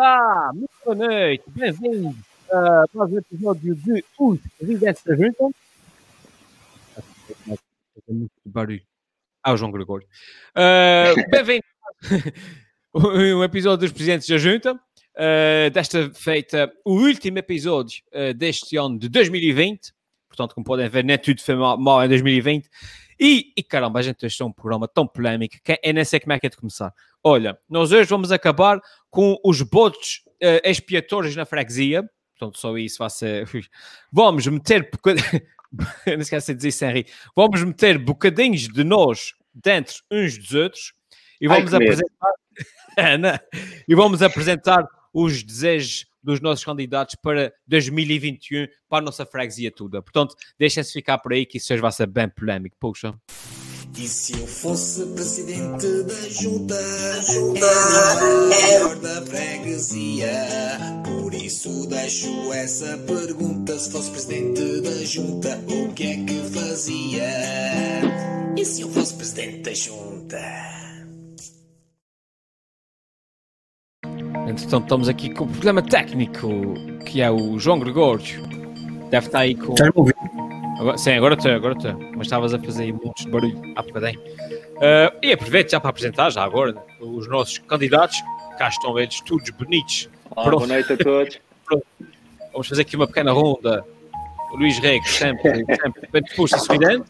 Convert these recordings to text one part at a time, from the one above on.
Olá, muito boa noite, bem-vindos a mais um episódio de Os Presidentes da Junta. Muito barulho. Ah, o João Gregório. Uh, bem-vindos a um episódio dos Presidentes da Junta. Uh, desta feita, o último episódio uh, deste ano de 2020. Portanto, como podem ver, nem tudo foi mal, mal em 2020. E, e caramba, a gente deixou um programa tão polémico que eu nem sei como é que é de começar. Olha, nós hoje vamos acabar com os botes uh, expiatórios na freguesia. Portanto, só isso vai ser. Vamos meter. Não esquece de dizer sem rir. Vamos meter bocadinhos de nós dentro uns dos outros e vamos Ai, apresentar. e vamos apresentar os desejos dos nossos candidatos para 2021 para a nossa freguesia toda. Portanto, deixem-se ficar por aí que isso hoje vai ser bem polémico. Puxa. E se eu fosse presidente da junta, era o melhor da freguesia. Por isso deixo essa pergunta: se fosse presidente da junta, o que é que fazia? E se eu fosse presidente da junta? Entretanto, estamos aqui com o problema técnico, que é o João Gregório. Deve estar aí com. Estás-me ouvir? Agora, sim, agora estou, agora estou. Mas estavas a fazer aí muitos barulho há bocadinho. Uh, e aproveito já para apresentar, já agora, os nossos candidatos. Cá estão eles, todos bonitos. Olá, boa noite a todos. Pronto. Vamos fazer aqui uma pequena ronda. O Luís Rego, sempre, sempre bem disposto e sorridente.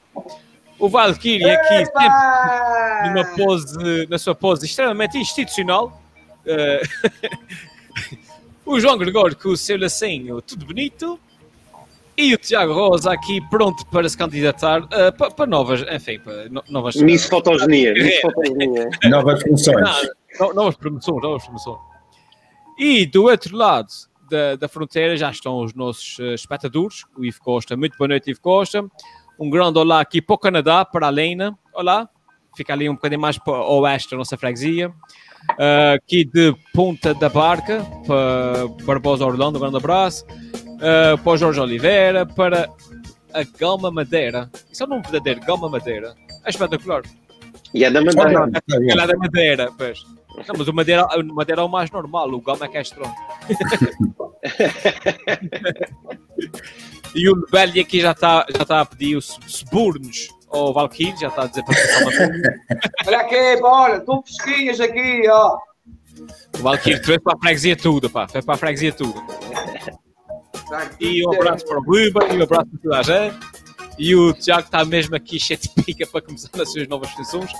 O Valkyrie aqui, sempre numa pose, na sua pose extremamente institucional. Uh, o João Gregório com o seu lacinho, tudo bonito. E o Tiago Rosa aqui pronto para se candidatar uh, para, para, novas, enfim, para no, novas... Miss Fotogenia. Miss Fotogenia. novas funções. Não, novas promoções, novas promoções. E do outro lado da, da fronteira já estão os nossos uh, espectadores, o Ivo Costa. Muito boa noite, Ivo Costa. Um grande olá aqui para o Canadá, para a Lena. Olá. Fica ali um bocadinho mais para o oeste da nossa freguesia. Uh, aqui de Ponta da Barca, para Barbosa Orlando, um grande abraço uh, para o Jorge Oliveira, para a Gama Madeira. Isso é um nome verdadeiro, Gama Madeira. É espetacular. E é da Madeira. É, é da Madeira, pois. Não, mas o Madeira, o Madeira é o mais normal, o Gama é que é e o Belli aqui já está já tá a pedir os subornos ao Valkyrie, já está a dizer para Olha aqui, olha, tu pesquinhas aqui, ó. O Valkyrie, tu és para a freguesia tudo, pá, foi para a freguesia tudo. E um abraço para o Ruben, e um abraço para toda a gente. E o Tiago está mesmo aqui cheio de pica para começar nas suas novas funções.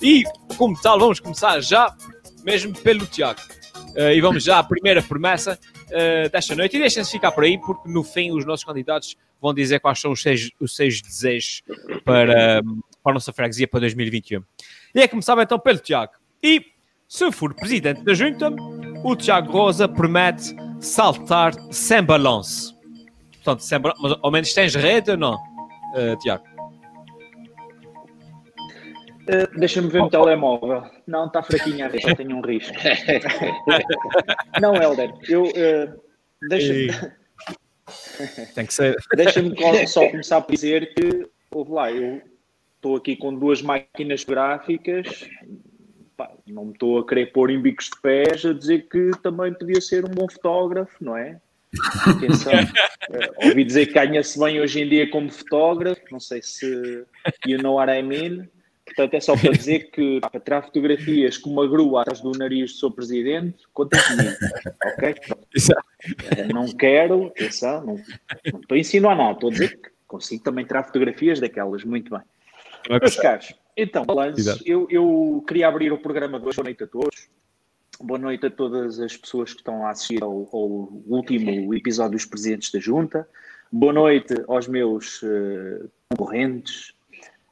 E, como tal, vamos começar já, mesmo pelo Tiago. Uh, e vamos já à primeira promessa uh, desta noite. E deixem-se ficar por aí, porque no fim os nossos candidatos vão dizer quais são os seis, os seis desejos para, para a nossa freguesia para 2021. E é começar então pelo Tiago. E, se for presidente da junta, o Tiago Rosa promete saltar sem balanço. Portanto, sem balanço, mas ao menos tens rede ou não, uh, Tiago? Uh, Deixa-me ver oh, o telemóvel. Não, está fraquinha a rede, tenho um risco. não, Helder, eu. Uh, Deixa-me. Tem que ser. Deixa-me só começar por dizer que, ouve lá, eu estou aqui com duas máquinas gráficas pá, não me estou a querer pôr em bicos de pés a dizer que também podia ser um bom fotógrafo, não é? Uh, ouvi dizer que ganha-se bem hoje em dia como fotógrafo, não sei se you know what I mean. Portanto, é só para dizer que para tirar fotografias com uma grua atrás do nariz do seu presidente, conta comigo, ok? Uh, não quero, atenção, não, não estou a insinuar nada, estou a dizer que consigo também tirar fotografias daquelas, muito bem. Meus caros, então, Lance, eu, eu queria abrir o programa de hoje. Boa noite a todos. Boa noite a todas as pessoas que estão a assistir ao, ao último episódio dos Presidentes da Junta. Boa noite aos meus uh, concorrentes.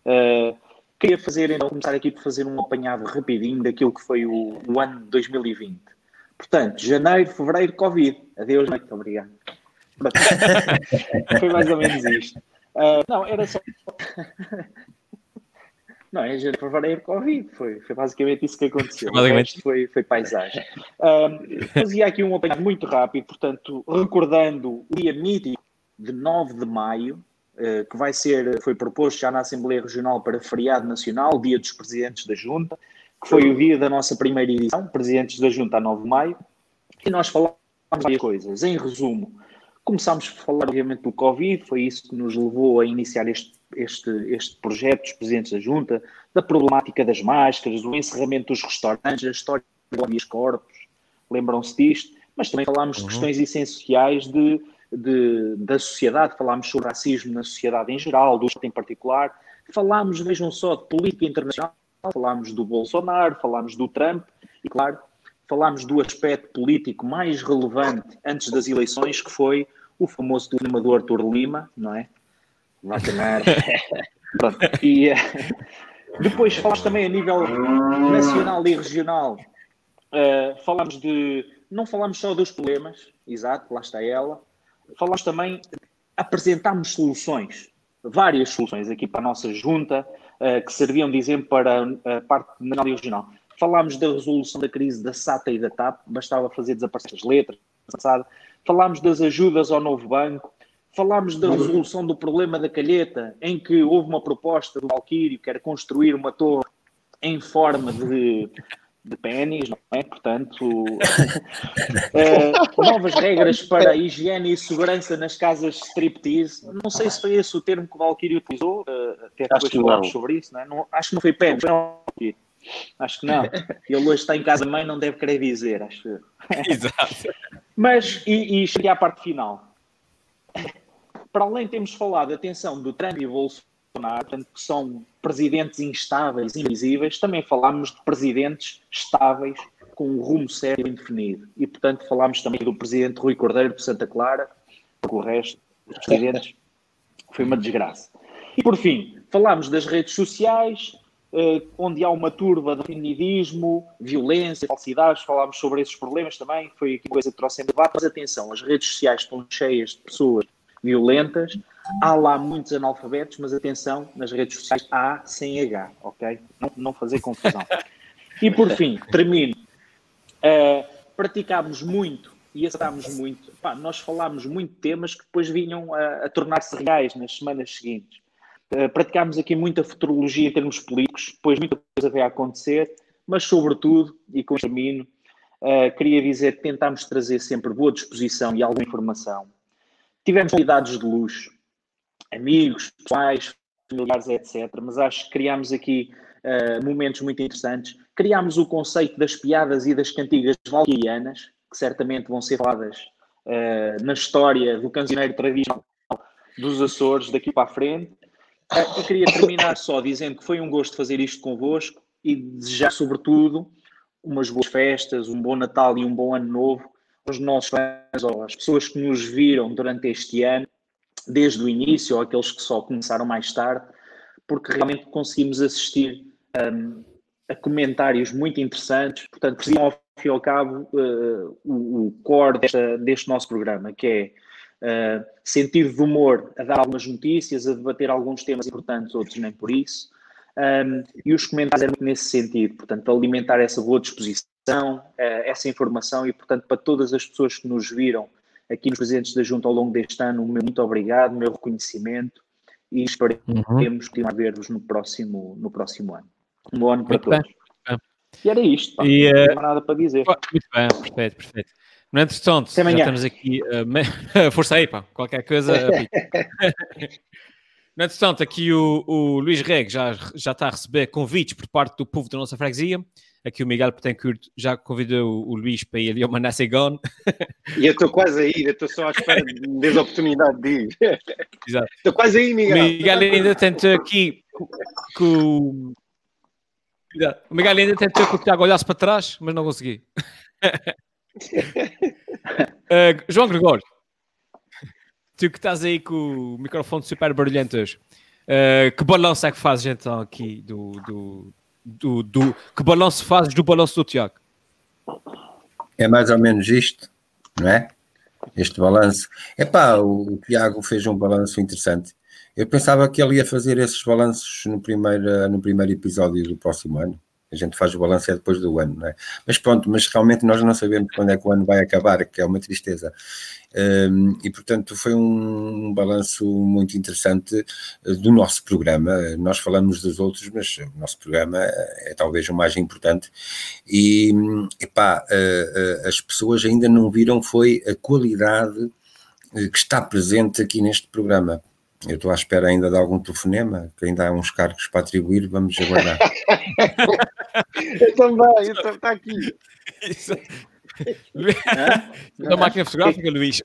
Uh, queria fazer, então, começar aqui por fazer um apanhado rapidinho daquilo que foi o, o ano de 2020. Portanto, janeiro, fevereiro, Covid. Adeus, noite, obrigado. foi mais ou menos isto. Uh, não, era só. Não, em janeiro, fevereiro, Covid. Foi, foi basicamente isso que aconteceu. Basicamente. Foi, foi paisagem. Um, fazia aqui um apanhado muito rápido, portanto, recordando o dia mítico de 9 de maio, uh, que vai ser, foi proposto já na Assembleia Regional para feriado nacional, dia dos Presidentes da Junta, que foi o dia da nossa primeira edição, Presidentes da Junta a 9 de maio. E nós falámos várias coisas. Em resumo, começámos a falar, obviamente, do Covid, foi isso que nos levou a iniciar este, este, este projeto dos presidentes da Junta, da problemática das máscaras, do encerramento dos restaurantes, a história dos corpus, lembram-se disto, mas também falámos de questões essenciais de, de, da sociedade, falámos sobre racismo na sociedade em geral, do Estado em particular, falámos, vejam só, de política internacional, falámos do Bolsonaro, falámos do Trump, e claro, falámos do aspecto político mais relevante antes das eleições, que foi o famoso telefonema do Arthur Lima, não é? Pronto. E eh, depois falámos também a nível nacional e regional. Uh, falámos de. Não falámos só dos problemas, exato, lá está ela. Falámos também, apresentámos soluções, várias soluções aqui para a nossa junta, que serviam de exemplo para a parte nacional e regional. Falámos da resolução da crise da SATA e da TAP, bastava fazer desaparecer as letras. Falámos das ajudas ao novo banco, falámos da resolução do problema da calheta, em que houve uma proposta do Valquírio, que era construir uma torre em forma de, de pênis, não é? Portanto, uh, novas regras para a higiene e segurança nas casas striptease. Não sei se foi esse o termo que o Valquírio utilizou, uh, até depois falámos sobre isso, não é? Não, acho que não foi pênis. Acho que não. Ele hoje está em casa mãe, não deve querer dizer, acho. Exato. Mas, e, e cheguei à parte final. Para além, temos falado, atenção, do Trump e Bolsonaro, portanto, que são presidentes instáveis, invisíveis, também falámos de presidentes estáveis, com um rumo sério e indefinido. E, portanto, falámos também do presidente Rui Cordeiro de Santa Clara, porque o resto dos presidentes foi uma desgraça. E, por fim, falámos das redes sociais, eh, onde há uma turba de feminidismo, violência, falsidades, falámos sobre esses problemas também, foi aqui coisa que trouxe em debate, mas atenção, as redes sociais estão cheias de pessoas violentas, há lá muitos analfabetos, mas atenção, nas redes sociais há sem H, ok? Não, não fazer confusão. E por fim, termino. Uh, praticámos muito e acertámos muito. Pá, nós falámos muito temas que depois vinham a, a tornar-se reais nas semanas seguintes. Eh, praticámos aqui muita futurologia em termos políticos, pois muita coisa veio a acontecer, mas sobretudo, e com este termino, uh, queria dizer que tentámos trazer sempre boa disposição e alguma informação. Tivemos qualidades de luxo, amigos, pessoais, familiares, etc. Mas acho que criámos aqui uh, momentos muito interessantes. Criámos o conceito das piadas e das cantigas valquirianas, que certamente vão ser faladas uh, na história do cancioneiro tradicional dos Açores daqui para a frente. Eu queria terminar só dizendo que foi um gosto fazer isto convosco e desejar, sobretudo, umas boas festas, um bom Natal e um bom Ano Novo aos nossos fãs, às pessoas que nos viram durante este ano, desde o início, ou aqueles que só começaram mais tarde, porque realmente conseguimos assistir um, a comentários muito interessantes, portanto, que ao fim e ao cabo uh, o, o core desta, deste nosso programa, que é uh, sentido de humor a dar algumas notícias, a debater alguns temas importantes, outros nem por isso. Um, e os comentários eram nesse sentido, portanto, alimentar essa boa disposição, uh, essa informação e, portanto, para todas as pessoas que nos viram aqui nos presentes da Junta ao longo deste ano, o meu muito obrigado, o meu reconhecimento e esperemos uhum. continuar a ver-vos no próximo, no próximo ano. Um bom ano para muito todos. Bem. E era isto, pá. E, uh, não há nada para dizer. Muito bem, perfeito, perfeito. No entretanto, já estamos aqui. Uh, força aí, pá, qualquer coisa. no entretanto, aqui o, o Luís Reg já, já está a receber convites por parte do povo da nossa freguesia. Aqui o Miguel Petencourt já convidou o, Luís para ir ali ao Manassegon. E eu estou quase aí, eu estou só à espera da oportunidade de ir. Exato. Estou quase aí, Miguel. O Miguel ainda tenta aqui que o. O Miguel ainda tentou que o Tiago olhasse para trás, mas não consegui. uh, João Gregório, tu que estás aí com o microfone super barulhento hoje, uh, que balanço é que fazes então aqui do, do, do, do, que balanço fazes do balanço do Tiago? É mais ou menos isto, não é? Este balanço. Epá, o, o Tiago fez um balanço interessante. Eu pensava que ele ia fazer esses balanços no primeiro, no primeiro episódio do próximo ano. A gente faz o balanço é depois do ano, não é? Mas pronto, mas realmente nós não sabemos quando é que o ano vai acabar, que é uma tristeza. Um, e portanto foi um, balanço muito interessante uh, do nosso programa. Nós falamos dos outros, mas o nosso programa é talvez o mais importante. E epá, uh, uh, as pessoas ainda não viram foi a qualidade que está presente aqui neste programa. Eu estou à espera ainda de algum telefonema, que ainda há uns cargos para atribuir, vamos aguardar. eu também, está aqui. Isso. Da máquina fotográfica, Luís.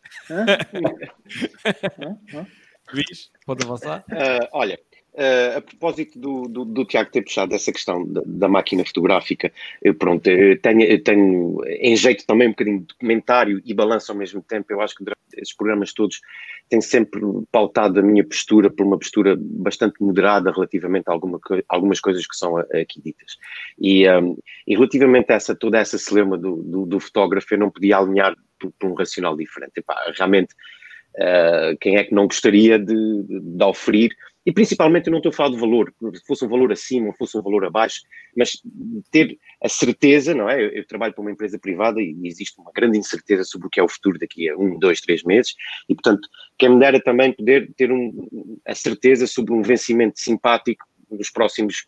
Luís, pode avançar? Uh, olha, Uh, a propósito do, do, do, Tiago ter puxado essa questão da, da máquina fotográfica, eu, pronto, eu tenho, eu tenho em jeito também um bocadinho de documentário e balanço ao mesmo tempo. Eu acho que durante esses programas todos tenho sempre pautado a minha postura por uma postura bastante moderada relativamente a alguma, algumas coisas que são aqui ditas. E, um, e relativamente a essa, toda essa celema do, do, do fotógrafo, eu não podia alinhar por, por um racional diferente. Epá, realmente, uh, quem é que não gostaria de, de, de oferir e principalmente eu não estou a falar de valor, se fosse um valor acima ou fosse um valor abaixo, mas ter a certeza, não é? Eu, eu, trabalho para uma empresa privada e existe uma grande incerteza sobre o que é o futuro daqui a um, dois, três meses, e portanto, quem me dera também poder ter um, a certeza sobre um vencimento simpático nos próximos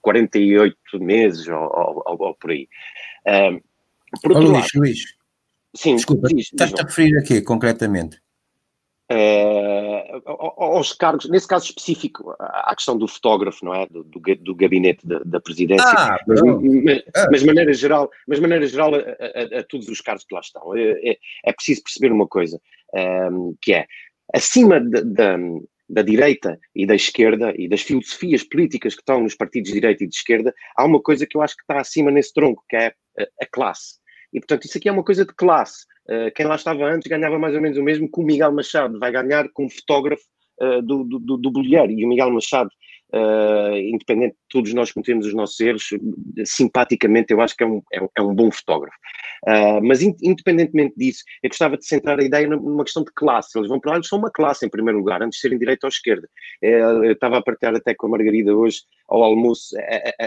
48 meses ou, ou, ou, por aí. Um, por outro Luís, lado, Luís, sim, Desculpa, diz, estás-te a referir aqui concretamente? Uh, aos cargos, nesse caso específico, à questão do fotógrafo, não é? Do, do, do gabinete da, da presidência, ah, mas, mas, ah. mas, maneira geral, mas maneira geral a, a, a, todos os cargos que lá estão. É, é, é preciso perceber uma coisa, um, ehm, que é, acima da, da, da, direita e da esquerda e das filosofias políticas que estão nos partidos de direita e de esquerda, há uma coisa que eu acho que está acima nesse tronco, que é a, a classe. E, portanto, isso aqui é uma coisa de classe. Uh, quem lá estava antes ganhava mais ou menos o mesmo que o Miguel Machado vai ganhar como fotógrafo uh, do, do, do, Bolheiro. E o Miguel Machado, uh, independente de todos nós cometemos os nossos erros, simpaticamente eu acho que é um, é um, é um bom fotógrafo. mas in, independentemente disso, eu gostava de centrar a ideia numa questão de classe. Eles vão para lá, eles são uma classe em primeiro lugar, antes de serem direita ou esquerda. eu estava a partilhar até com a Margarida hoje, ao almoço,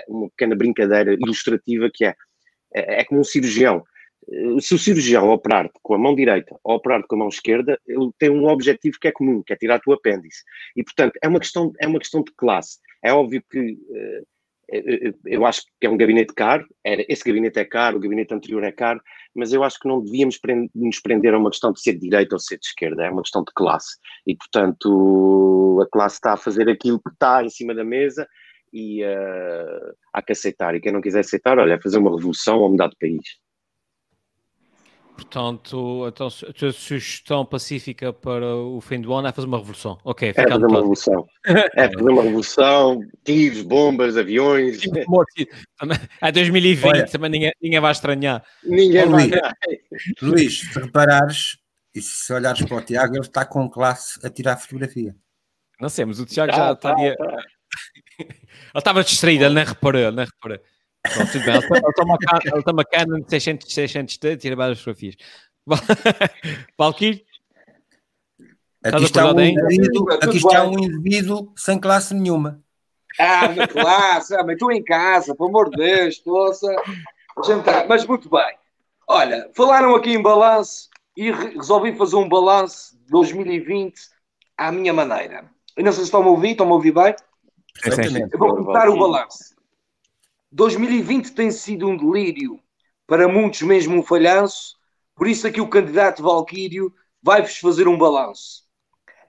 uma pequena brincadeira ilustrativa que é, é, é como um cirurgião se o cirurgião operar com a mão direita ou operar com a mão esquerda, ele tem um objetivo que é comum, que é tirar o apêndice. E, portanto, é uma questão, é uma questão de classe. É óbvio que uh, eu acho que é um gabinete caro, esse gabinete é caro, o gabinete anterior é caro, mas eu acho que não devíamos nos prender a uma questão de ser de direita ou ser de esquerda, é uma questão de classe. E, portanto, a classe está a fazer aquilo que está em cima da mesa e uh, há que aceitar. E quem não quiser aceitar, olha, é fazer uma revolução ou mudar de país. Portanto, então, a tua sugestão pacífica para o fim do ano é fazer uma revolução. Ok, é fazer uma revolução. É fazer uma revolução, tiros, bombas, aviões. É 2020, Olha, também ninguém, ninguém vai estranhar. Ninguém oh, vai. Luís, se reparares e se olhares para o Tiago, ele está com classe a tirar fotografia. Não sei, mas o Tiago já tá, estaria. Tá. ele estava distraído, ele nem reparou, ele nem reparou. Pronto, tudo bem. Ele toma, ele toma Canon 600, 600 e tira várias fotografias. Valkyrie? Aqui está, um indivíduo, aqui está um indivíduo sem classe nenhuma. Ah, minha classe, ah, mas estou em casa, pelo amor de Deus, estou a jantar. Mas muito bem. Olha, falaram aqui em balanço e resolvi fazer um balanço de 2020 à minha maneira. Eu não sei se estão a ouvir, estão a ouvir bem? Exatamente. Eu vou começar o balanço. 2020 tem sido um delírio, para muitos mesmo um falhanço, por isso aqui o candidato Valquírio vai-vos fazer um balanço.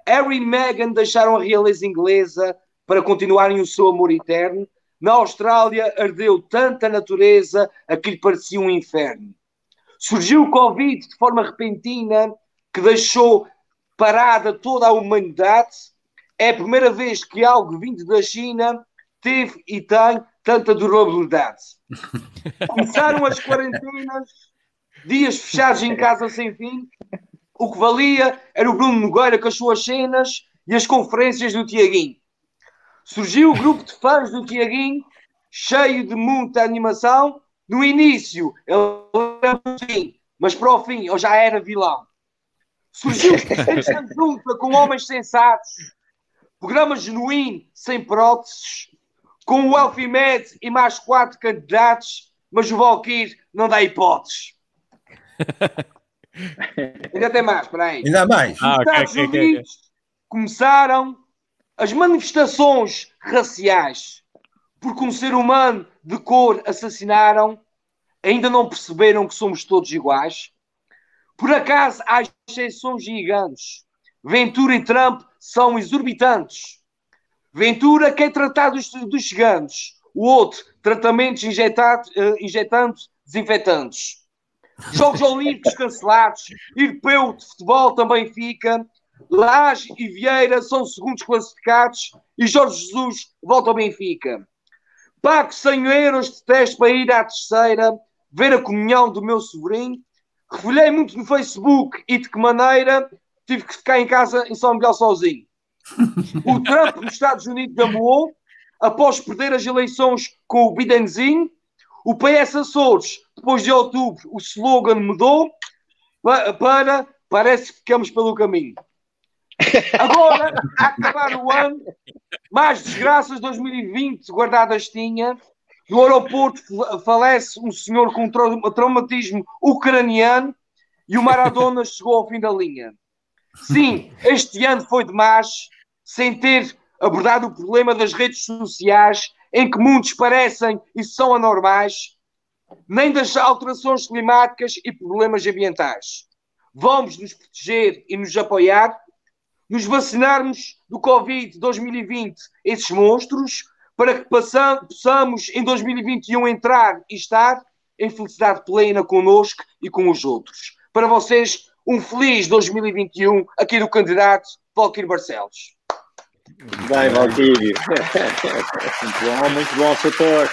Harry e Meghan deixaram a realeza inglesa para continuarem o seu amor eterno. Na Austrália ardeu tanta natureza a que lhe parecia um inferno. Surgiu o Covid de forma repentina que deixou parada toda a humanidade. É a primeira vez que algo vindo da China teve e tem tanta durabilidade. Começaram as quarentenas, dias fechados em casa sem fim. O que valia era o Bruno Nogueira com as suas cenas e as conferências do Tiaguinho. Surgiu o grupo de fãs do Tiaguinho, cheio de muita animação. No início, ele era fim, mas para o fim, ele já era vilão. Surgiu esta junta com homens sensatos, programa genuíno, sem próteses, com o Elfimed e mais quatro candidatos, mas o Valkyrie não dá hipóteses. Ainda tem mais, espera aí. Ainda mais. Ah, okay, Estados okay, Unidos okay, começaram as manifestações raciais porque um ser humano de cor assassinaram, ainda não perceberam que somos todos iguais. Por acaso há exceções gigantes. Ventura e Trump são exorbitantes. Ventura quer tratar dos, dos gigantes. O outro, tratamentos injetado, uh, injetando desinfetantes. Jogos Olímpicos cancelados. Europeu de futebol também fica. Laje e Vieira são segundos classificados. E Jorge Jesus volta ao Benfica. Pago 100 euros de teste para ir à terceira, ver a comunhão do meu sobrinho. Refolhei muito no Facebook e de que maneira tive que ficar em casa em São Miguel sozinho. O Trump nos Estados Unidos amuou após perder as eleições com o Bidenzinho. O PS Açores, depois de outubro, o slogan mudou para parece que ficamos pelo caminho. Agora, a acabar o ano, mais desgraças 2020 guardadas tinha. No aeroporto falece um senhor com traumatismo ucraniano e o Maradona chegou ao fim da linha. Sim, este ano foi demais, sem ter abordado o problema das redes sociais, em que muitos parecem e são anormais, nem das alterações climáticas e problemas ambientais. Vamos nos proteger e nos apoiar nos vacinarmos do Covid 2020, esses monstros, para que possamos em 2021 entrar e estar em felicidade plena connosco e com os outros. Para vocês, um feliz 2021 aqui do candidato Valquírio Barcelos. Bem, Valquírio. muito bom, muito bom, setor.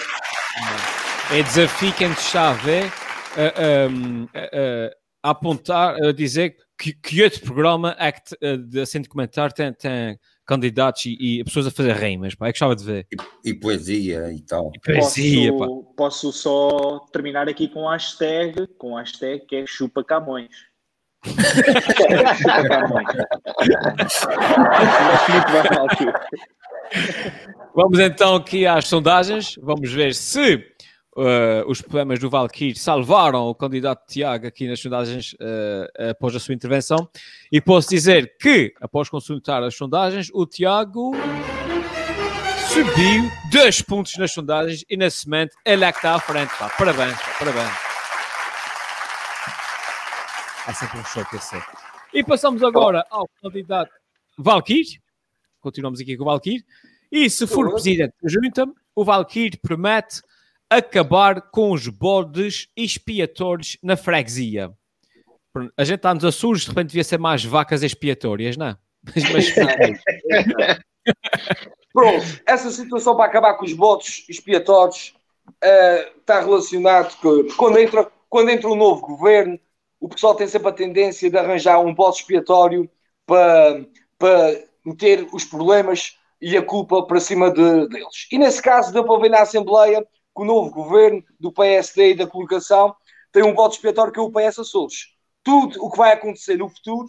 É desafio que a gente está a ver, a, a, a, apontar, a dizer que, que outro programa é que eh, de, assim de comentar tem, tem candidatos e, e, pessoas a fazer rimas, pá, é que gostava de ver. E, e poesia e tal. E poesia, posso, pá. Posso só terminar aqui com a hashtag, com a hashtag que é chupa Camões. Vamos então aqui às sondagens, vamos ver se Uh, os problemas do Valkyrie salvaram o candidato Tiago aqui nas sondagens uh, após a sua intervenção. E posso dizer que, após consultar as sondagens, o Tiago subiu dois pontos nas sondagens e nesse momento ele é que está à frente. Pá. Parabéns, parabéns. É sempre um choque esse. E passamos agora ao candidato Valkyrie. Continuamos aqui com o Valkyrie. E se for presidente da junta, o Valkyrie promete acabar com os bodes expiatórios na freguesia. A gente está nos Açores, de repente devia ser mais vacas expiatórias, não é? Mas, mas... Pronto, essa situação para acabar com os bodes expiatórios uh, está relacionado com quando entra, quando entra um novo governo, o pessoal tem sempre a tendência de arranjar um bode expiatório para, para meter os problemas e a culpa para cima de, deles. E nesse caso deu para ver na Assembleia que o novo governo do PSD e da colocação tem um voto expiatório que é o PS Açores. Tudo o que vai acontecer no futuro,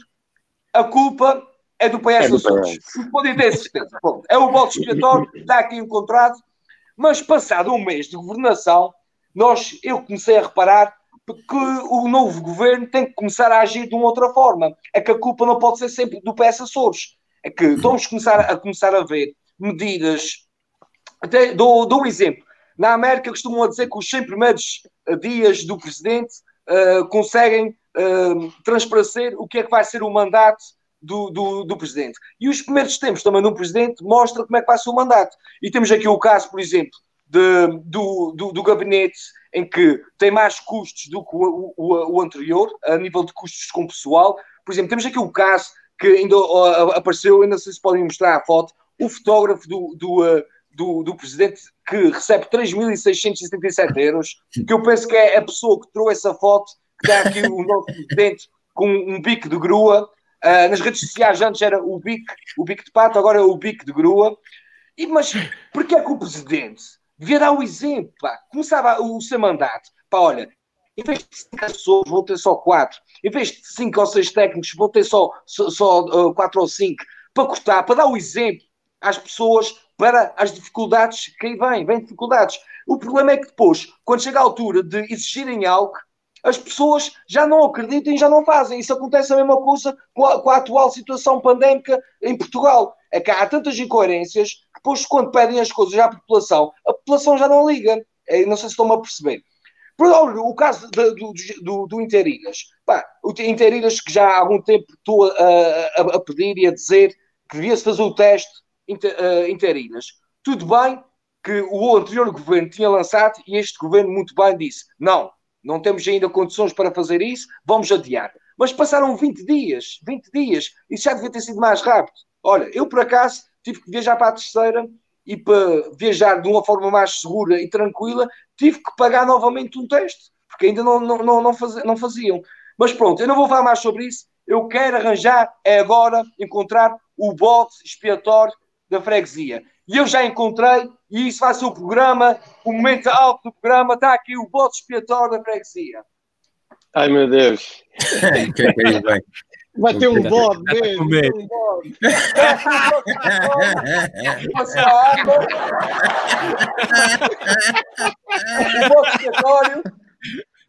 a culpa é do PS é Açores. Podem ter certeza. Bom, é o voto expiatório, está aqui encontrado. Mas passado um mês de governação, nós, eu comecei a reparar que o novo governo tem que começar a agir de uma outra forma. É que a culpa não pode ser sempre do PS Açores. É que vamos começar a, começar a ver medidas. Até dou, dou um exemplo. Na América costumam dizer que os 100 primeiros eh, dias do presidente uh, conseguem uh, transparecer o que é que vai ser o mandato do, do, do, presidente. E os primeiros tempos também um presidente mostra como é que vai ser o mandato. E temos aqui o caso, por exemplo, de, do, do, do, gabinete em que tem mais custos do que o, o, o, anterior, a nível de custos com pessoal. Por exemplo, temos aqui o caso que ainda apareceu, ainda se podem mostrar a foto, o fotógrafo do, do, uh, do, do presidente que recebe 3.677 euros, que eu penso que é a pessoa que trouxe essa foto, que está aqui o nosso presidente com um bico de grua. Uh, nas redes sociais antes era o bico, o bico de pato, agora é o bico de grua. E, mas porquê é que o presidente dar o exemplo? Pá? Começava o seu mandato. Pá, olha, em vez de 5 pessoas, vou ter só 4. Em vez de 5 ou 6 técnicos, vou ter só 4 só, só uh, ou 5 para cortar, para dar o exemplo às pessoas para as dificuldades que aí vêm, vêm dificuldades. O problema é que depois, quando chega a altura de exigirem algo, as pessoas já não acreditam e já não fazem. Isso acontece a mesma coisa com a, com a atual situação pandémica em Portugal. É que há tantas incoerências depois, quando pedem as coisas à população, a população já não liga. É, não sei se estão-me a perceber. Por exemplo, o caso de, do, do, do Interilhas. Pá, o Interilhas que já há algum tempo estou a, a, a pedir e a dizer que devia-se fazer o teste inter, Interilhas. Tudo bem que o anterior governo tinha lançado e este governo muito bem disse, não, não temos ainda condições para fazer isso, vamos adiar. Mas passaram 20 dias, 20 dias, isso já devia ter sido mais rápido. Olha, eu por acaso tive que viajar para a terceira e para viajar de uma forma mais segura e tranquila, tive que pagar novamente um teste, porque ainda não, não, não, não, faz, não faziam. Mas pronto, eu não vou falar mais sobre isso. Eu quero arranjar, é agora, encontrar o bote expiatório da freguesia. E eu já encontrei, e isso vai ser o programa, o momento alto do programa, está aqui o bote expiatório da freguesia. Ai meu Deus. que é que aí vem? Vai ter um bode mesmo. Um bode. o voto expiatório.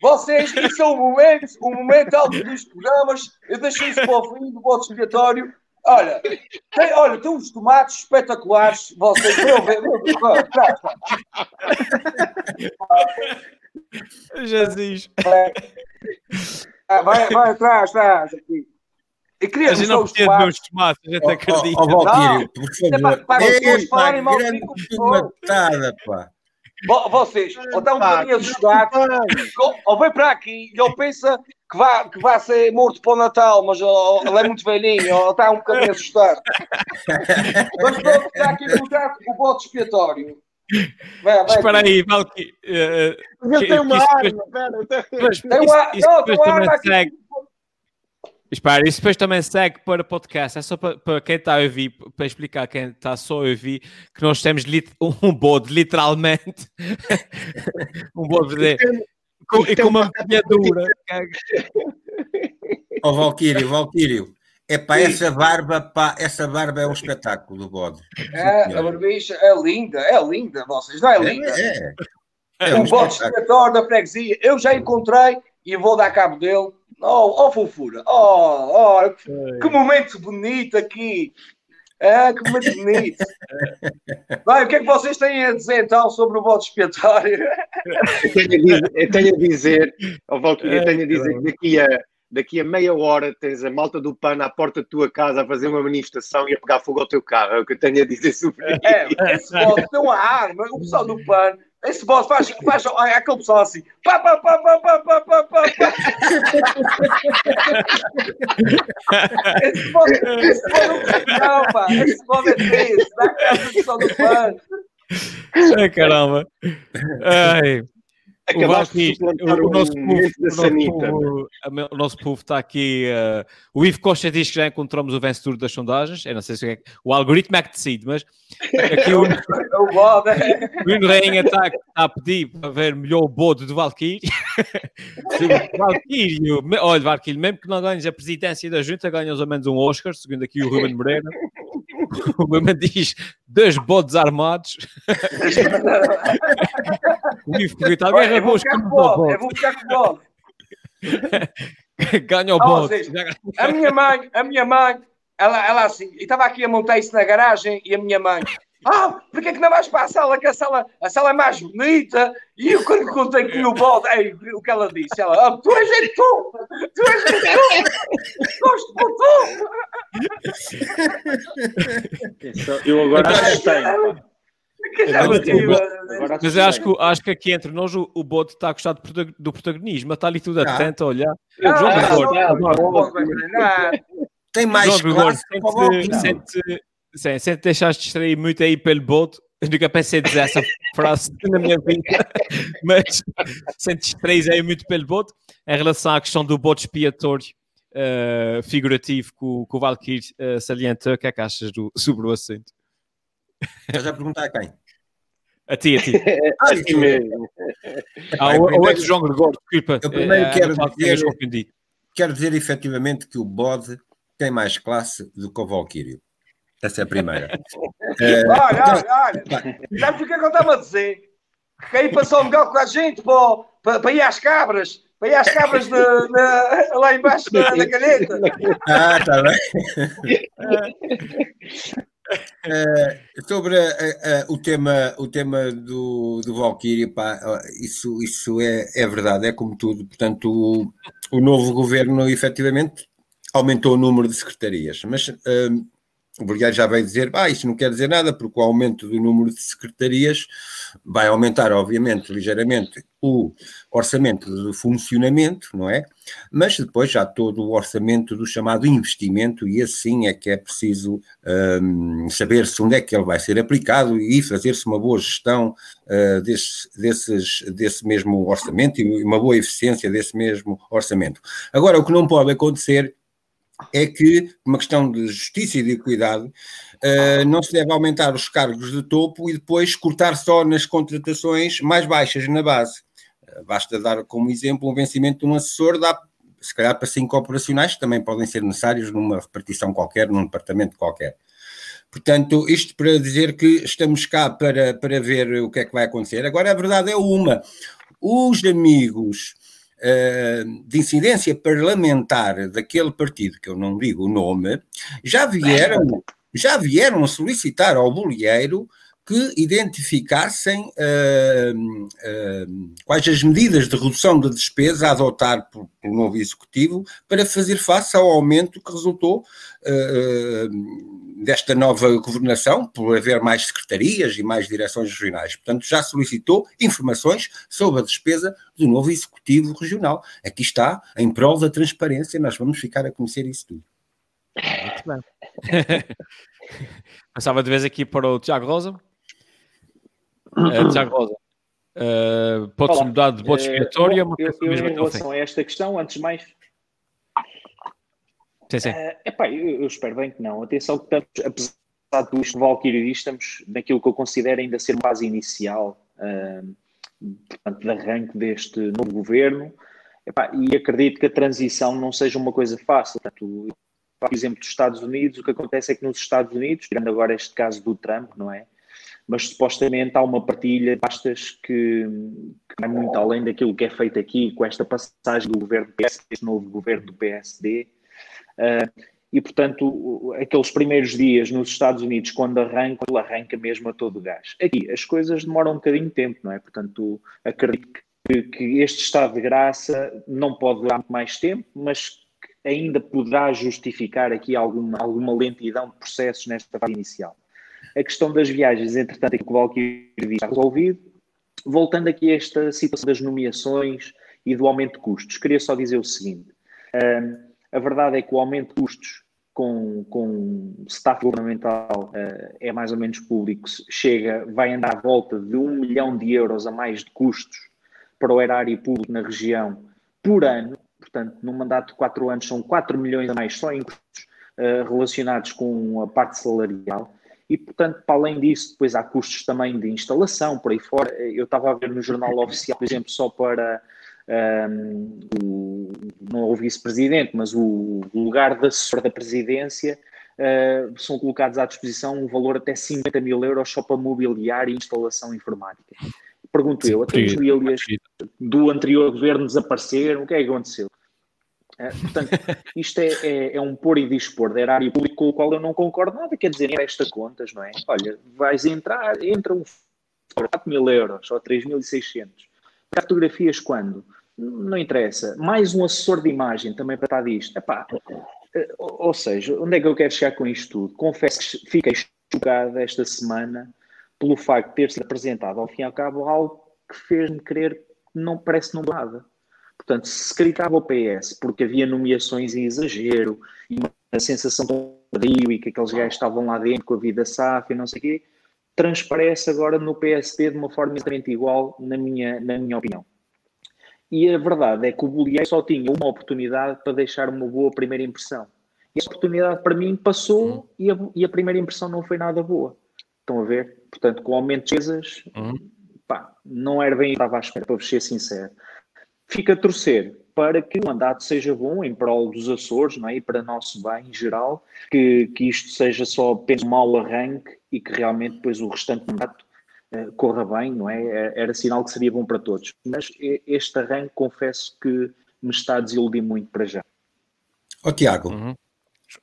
Vocês, isso é o momento, o momento alto dos programas. Eu deixei isso para o fim do voto expiatório. Olha, tem, olha, tem uns tomates espetaculares. Vocês vão ver. Jesus. Vai, vai, vai atrás, atrás. Aqui. Eu queria a gente não precisa de meus tomates, a gente acredita. Ó, oh, Valkyrie, por É para, as pessoas falarem mal favor. tomatada, pá. Vo- Vocês, ou está um bocadinho assustado, ou- ou vem para aqui e ele pensa que vai, que vai ser morto para o Natal, mas ó, ele é muito velhinho, ou está um bocadinho assustado. Mas pronto, está aqui o, o bote expiatório. Vai, vai Espera aqui. aí, Valky. eh, Eu tenho uma arma, pera. eu tenho- Mas uma- isso não, uma arma aqui. Espera, isso depois também segue para podcast. É só para, para quem está a ouvir, para explicar a quem está só a ouvir, que nós temos lit- um bode, literalmente. um bode de, com, e com uma metralhadora. Ó Valquírio, Valquírio. É pá, essa barba, pá, essa barba é um espetáculo do bode. É, a barbicha é linda, é linda, vocês, não é linda? É, é. É um um espetáculo. expiatório da freguesia, eu já encontrei e vou dar cabo dele. Oh, oh fofura, oh, oh, que, que momento bonito aqui. É, que momento bonito. Bem, o que é que vocês têm a dizer então sobre o voto expiatório? Eu tenho a dizer, eu tenho a dizer, eu tenho a dizer que daqui a, daqui a meia hora tens a malta do PAN à porta da tua casa a fazer uma manifestação e a pegar fogo ao teu carro. É o que eu tenho a dizer sobre isso. É, esse voto tem uma arma, o pessoal do PAN, esse boss faz, faz, faz aquele pessoal assim. Pá, pá, pá, pá, pá, pá, pá, pá. esse boss, esse boss é não, pá. Esse boss é triste. Dá a casa do pessoal do fã. Ai, caramba. Ai. O, Acabaste Valky, de suplantar o, o nosso um povo, momento da o nosso sanita. povo, a me- o nosso povo está aqui. eh, o Ivo Costa diz que já encontramos o vencedor das sondagens. Eu não sei se é o algoritmo é que decide, mas aqui o, O é... Bruno Rainha está, está a pedir para ver melhor o bode do Valkyrie. o Valkyrie, olha, Valkyrie, mesmo que não ganhes a presidência da junta, ganhas ao menos um Oscar, segundo aqui o Ruben Moreira. O Ruben diz dois bodes armados. O Ivo pergunta: alguém Olha, eu arrabou vou os ficar com canos o ao voto, eu bode? vou ficar com o voto. Ganha o bode. vocês- A minha mãe, a minha mãe, ela, ela assim, e estava aqui a montar isso na garagem e a minha mãe, ah, porque é que não vais para a sala, que a sala, a sala é mais bonita? E eu quando contei que o bode, ei, o que ela disse, ela, ah, tu és em tu, tu és em tu, gosto por tu. Eu agora Então. Que bati, Agora Mas eu acho que, acho que aqui entre nós o, o bode está a gostar do, prota- do protagonismo, está ali tudo Ah. atento a olhar. Ah, João ah. Tem mais classe sente, sim, sente deixaste distrair muito aí pelo bode. Eu nunca pensei dizer essa frase na minha vida, mas sente distrair aí muito pelo bode. Em relação à questão do bode expiatório eh, figurativo que o, que o Valkyrie eh, salientou, o que é que achas do, sobre o assunto? Estás a perguntar a quem? A ti, a ti. Ah, Assim mesmo. Ah, Bem, o, o primeiro- outro João Gregório, desculpa. Eu primeiro eh, quero dizer-. Quero dizer efetivamente que o bode tem mais classe do que o Valquírio. Essa é a primeira. olha, olha, olha. Sabe o que é que eu estava a dizer? Que aí passou Miguel com a gente para, para, para ir às cabras. Para ir às cabras de, de, lá embaixo da, da caneta. Ah, está bem. Uh, sobre uh, uh, o tema, o tema do, do Valkyrie, pá, isso, isso é, é verdade, é como tudo. Portanto, o, o novo governo efetivamente aumentou o número de secretarias, mas o Bolívar já veio dizer, ah, isso não quer dizer nada, porque o aumento do número de secretarias vai aumentar, obviamente, ligeiramente o orçamento de funcionamento, não é? Mas depois já todo o orçamento do chamado investimento, e assim é que é preciso um, saber-se onde é que ele vai ser aplicado e fazer-se uma boa gestão uh, desse, desses, desse mesmo orçamento e uma boa eficiência desse mesmo orçamento. Agora, o que não pode acontecer é que, uma questão de justiça e de equidade, uh, não se deve aumentar os cargos de topo e depois cortar só nas contratações mais baixas na base. Uh, basta dar como exemplo um vencimento de um assessor, dá se calhar para cinco operacionais que também podem ser necessários numa repartição qualquer, num departamento qualquer. Portanto, isto para dizer que estamos cá para, para ver o que é que vai acontecer. Agora, a verdade é uma: os amigos de incidência parlamentar daquele partido, que eu não digo o nome, já vieram, já vieram solicitar ao bolieiro que identificassem uh, uh, quais as medidas de redução de despesa a adotar pelo novo Executivo para fazer face ao aumento que resultou uh, desta nova governação, por haver mais secretarias e mais direções regionais. Portanto, já solicitou informações sobre a despesa do novo Executivo Regional. Aqui está, em prol da transparência, nós vamos ficar a conhecer isso tudo. Muito bem. Passava de vez aqui para o Tiago Rosa. Uh, Tiago Rosa, uh, pode-se mudar de voto expiatória? Uh, eu, eu, em relação a esta questão, antes de mais. Sim, sim. Uh, epá, eu, eu, espero bem que não. Atenção que estamos, apesar do isto Valkyrie estamos naquilo que eu considero ainda ser fase inicial, uh, de arranque deste novo governo. Epá, e acredito que a transição não seja uma coisa fácil. Portanto, por exemplo, dos Estados Unidos, o que acontece é que nos Estados Unidos, tirando agora este caso do Trump, não é? mas supostamente há uma partilha de pastas que, que vai muito além daquilo que é feito aqui com esta passagem do governo este novo governo do PSD. Ah, e, portanto, aqueles primeiros dias nos Estados Unidos, quando arranca, ele arranca mesmo a todo o gás. Aqui, as coisas demoram um bocadinho de tempo, não é? Portanto, acredito que, que este estado de graça não pode durar mais tempo, mas ainda poderá justificar aqui alguma, alguma lentidão de processos nesta fase inicial. A questão das viagens, entretanto, é que o Valkyrie está resolvido. Voltando aqui a esta situação das nomeações e do aumento de custos, queria só dizer o seguinte: um, a verdade é que o aumento de custos com, com staff governamental uh, é mais ou menos público, chega, vai andar à volta de um milhão de euros a mais de custos para o erário público na região por ano. Portanto, num mandato de quatro anos, são 4 milhões a mais só em custos uh, relacionados com a parte salarial. E, portanto, para além disso, depois há custos também de instalação, por aí fora. Eu estava a ver no jornal oficial, por exemplo, só para um, o, não o vice-presidente, mas o lugar de assessor da presidência, uh, são colocados à disposição um valor até 50 mil euros só para mobiliar e instalação informática. Pergunto eu, até as famílias do anterior governo desapareceram, o que é que aconteceu? É, portanto, isto é, é, é, um pôr e dispor da erário público com o qual eu não concordo nada, quer dizer, esta contas, não é? Olha, vais entrar, entra um 4 mil euros ou 3.600. Para fotografias quando? Não interessa. Mais um assessor de imagem também para estar disto. Epá, eh, ou seja, onde é que eu quero chegar com isto tudo? Confesso que fiquei chocado esta semana pelo facto de ter sido apresentado ao fim e ao cabo algo que fez-me querer que não parece não nada. Portanto, se criticava o PS porque havia nomeações em exagero e uma sensação de rio e que aqueles gajos estavam lá dentro com a vida safa e não sei o quê, transparece agora no PSD de uma forma exatamente igual, na minha, na minha opinião. E a verdade é que o Bolieiro só tinha uma oportunidade para deixar uma boa primeira impressão. E essa oportunidade para mim passou uhum. e, a, e, a, primeira impressão não foi nada boa. Estão a ver? Portanto, com o aumento de despesas, uhum. pá, não era bem estava à espera, para vos ser sincero. Fica a torcer para que o mandato seja bom em prol dos Açores não é? e para nosso bem em geral, que, que isto seja só apenas um mau arranque e que realmente depois o restante mandato uh, corra bem, não é? é? Era sinal que seria bom para todos. Mas este arranque, confesso que me está a desiludir muito para já. Ó oh, Tiago, uhum.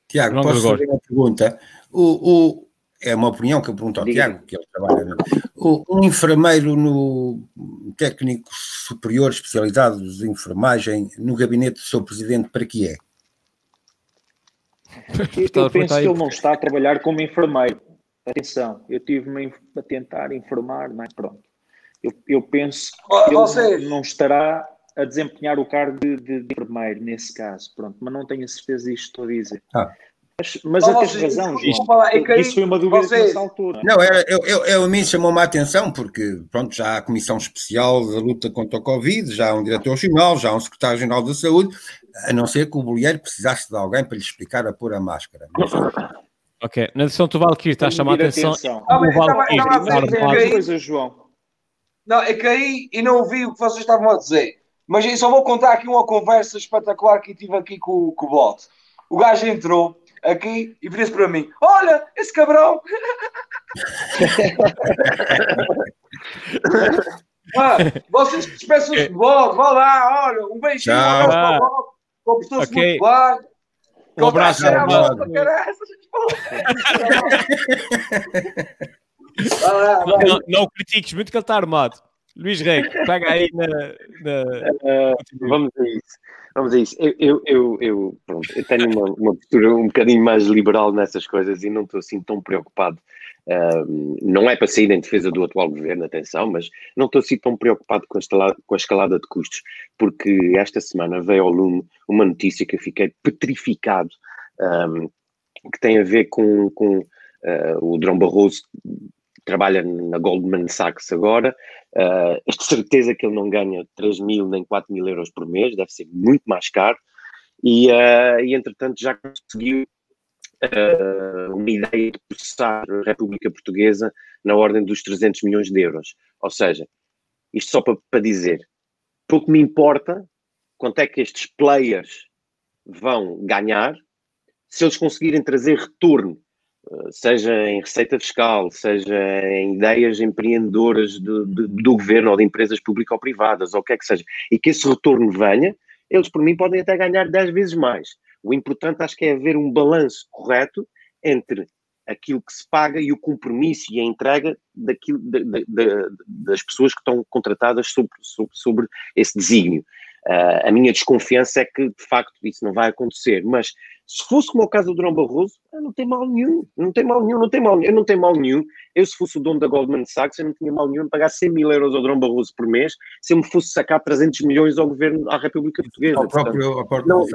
Tiago, posso fazer uma pergunta? O, o, é uma opinião que eu pergunto ao Diga. Tiago, que ele trabalha. No, um enfermeiro no técnico superior especializado de enfermagem no gabinete do seu presidente, para que é? Eu, eu penso que ele não está a trabalhar como enfermeiro. Atenção, eu tive-me a tentar informar, mas pronto. Eu, eu penso que ele não estará a desempenhar o cargo de, de, de, enfermeiro nesse caso, pronto, mas não tenho a certeza disto estou a dizer. Ah. Mas, mas tens razão, João. Falar, é isso foi uma dúvida vocês... nessa altura. Não, era, eu, eu, eu, a mim chamou-me a atenção, porque pronto, já há a Comissão Especial da Luta contra o Covid, já há um Diretor-Geral, já há um Secretário-Geral da Saúde, a não ser que o bolheiro precisasse de alguém para lhe explicar a pôr a máscara. Mas... Ok, na edição do Valkyrie está a chamar a atenção. atenção. Ah, o Valkyrie, coisa, João. Não, é que aí e não ouvi o que vocês estavam a dizer. Mas eu só vou contar aqui uma conversa espetacular que tive aqui com, com o Bot. O gajo entrou aqui e vira-se para mim: Olha, esse cabrão! ah, vocês despeçam-se de bode, vá lá, olha, um beijinho para o professor okay. Um abraço, não, não, não critiques muito que ele está armado. Luís Rei, pega aí na. na... Uh, vamos a isso. Vamos a isso. Eu, eu, eu, eu, pronto, eu tenho uma, uma, postura um bocadinho mais liberal nessas coisas e não estou assim tão preocupado. Não é para sair em defesa do atual governo, atenção, mas não estou assim tão preocupado com a, escalada, com a escalada de custos, porque esta semana veio ao lume uma notícia que eu fiquei petrificado, um, que tem a ver com, com uh, o Drão Barroso trabalha na Goldman Sachs agora, uh, de certeza que ele não ganha 3 mil nem 4 mil euros por mês, deve ser muito mais caro, e, uh, e entretanto já conseguiu uh, uma ideia de processar a República Portuguesa na ordem dos 300 milhões de euros. Ou seja, isto só para, para dizer, pouco me importa quanto é que estes players vão ganhar se eles conseguirem trazer retorno seja em receita fiscal, seja em ideias empreendedoras do, do, do governo ou de empresas públicas ou privadas, ou o que é que seja, e que esse retorno venha, eles por mim podem até ganhar 10 vezes mais. O importante acho que é haver um balanço correto entre aquilo que se paga e o compromisso e a entrega daquilo, de, de, das pessoas que estão contratadas sobre, sobre, sobre esse desígnio. Uh, a minha desconfiança é que, de facto, isso não vai acontecer. Mas se fosse como o caso do Durão Barroso, não tem mal nenhum, não tem mal nenhum, não tem mal nenhum, eu não tenho mal nenhum. Eu, se fosse o dono da Goldman Sachs, eu não tinha mal nenhum em pagar 100 mil euros ao Durão Barroso por mês se eu me fosse sacar 300 milhões ao governo, à República Portuguesa. Ao próprio, ao próprio não,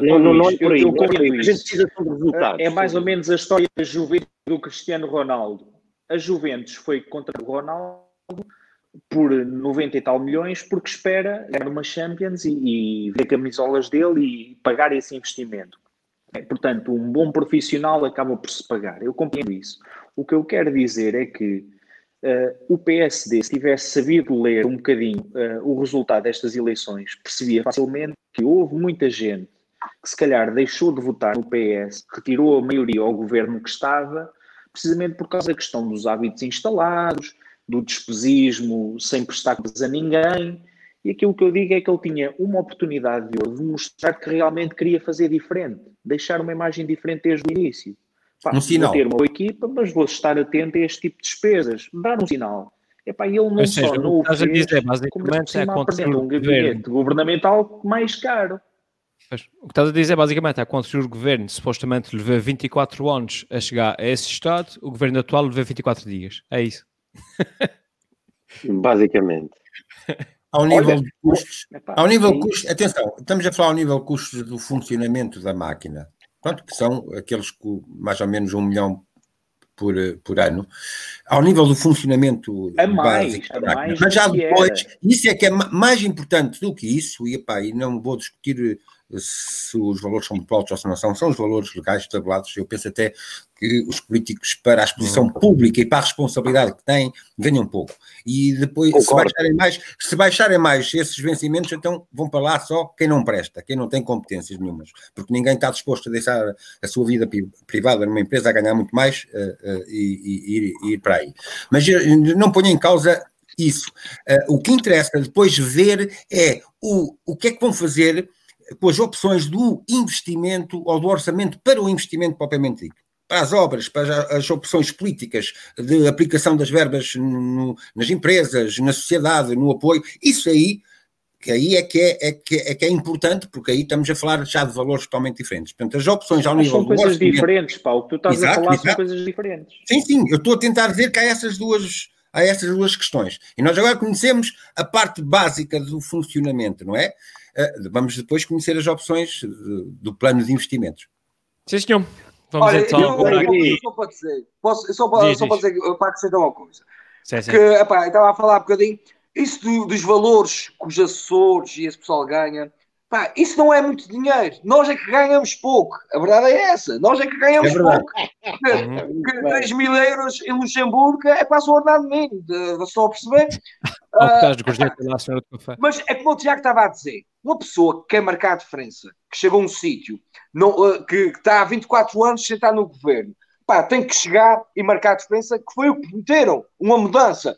não, não, não é por aí. Eu, eu, eu, a gente precisa de resultados. É mais ou menos a história da Juventus do Cristiano Ronaldo. A Juventus foi contra o Ronaldo por 90 e tal milhões porque espera ganhar uma Champions e, e ver camisolas dele e pagar esse investimento. É, portanto, um bom profissional acaba por se pagar. Eu compreendo isso. O que eu quero dizer é que uh, o PSD, se tivesse sabido ler um bocadinho uh, o resultado destas eleições, percebia facilmente que houve muita gente que se calhar deixou de votar no PS, retirou a maioria ao governo que estava, precisamente por causa da questão dos hábitos instalados, do despesismo sem prestar contas a ninguém. E aquilo que eu digo é que ele tinha uma oportunidade de ouro de mostrar que realmente queria fazer diferente, deixar uma imagem diferente desde o início. Pá, um sinal. Vou ter uma boa equipa, mas vou estar atento a este tipo de despesas. Dar um sinal. Epá, ele não seja, só não o fez, dizer, como é apresenta um gabinete governamental mais caro. O que estás a dizer basicamente é que quando o governo supostamente levou 24 anos a chegar a esse estado, o governo atual levou 24 dias. É isso. Basicamente. Ao nível Olha, de custos, ao nível de custos, atenção, estamos a falar ao nível de custos do funcionamento da máquina, pronto, que são aqueles com mais ou menos um milhão por, por ano, ao nível do funcionamento é mais, básico é mais Mas já depois, isso é que é mais importante do que isso, e, epá, e não vou discutir se os valores são muito altos ou se não são, são os valores legais tabulados. Eu penso até que os políticos, para a exposição uhum. pública e para a responsabilidade que têm, ganham pouco. E depois, se baixarem, mais, se baixarem mais esses vencimentos, então vão para lá só quem não presta, quem não tem competências nenhumas, porque ninguém está disposto a deixar a sua vida privada numa empresa a ganhar muito mais uh, uh, e, e, e, ir para aí. Mas não ponho em causa isso. Uh, o que interessa depois ver é o, o que é que vão fazer com as opções do investimento ou do orçamento para o investimento propriamente dito. Para as obras, para as opções políticas de aplicação das verbas no, nas empresas, na sociedade, no apoio, isso aí, que aí é que é, é, que é, que é importante, porque aí estamos a falar já de valores totalmente diferentes. Portanto, as opções ao Mas nível são coisas diferentes, Paulo. Tu estás exato, a falar exato. são coisas diferentes. Sim, sim, eu estou a tentar dizer que há essas duas a essas duas questões. E nós agora conhecemos a parte básica do funcionamento, não é? Eh, vamos depois conhecer as opções eh, do plano de investimentos. Sim, senhor. Vamos Olha, então eu, eu, eu, só para dizer, posso, só, para, diz, só para dizer, para acrescentar uma coisa. Sim, sim. Que, epá, estava a falar um bocadinho, isso do, dos valores que os assessores e esse pessoal ganha, Pá, isso não é muito dinheiro. Nós é que ganhamos pouco. A verdade é essa. Nós é que ganhamos é pouco. Que, que 10 mil euros em Luxemburgo é quase o ordenado mínimo. Estão a perceber? uh, mas é como o Tiago estava a dizer. Uma pessoa que quer marcar a diferença, que chega a um sítio, uh, que, está há 24 anos sentado no governo, pá, tem que chegar e marcar a diferença, que foi o que prometeram. Uma mudança.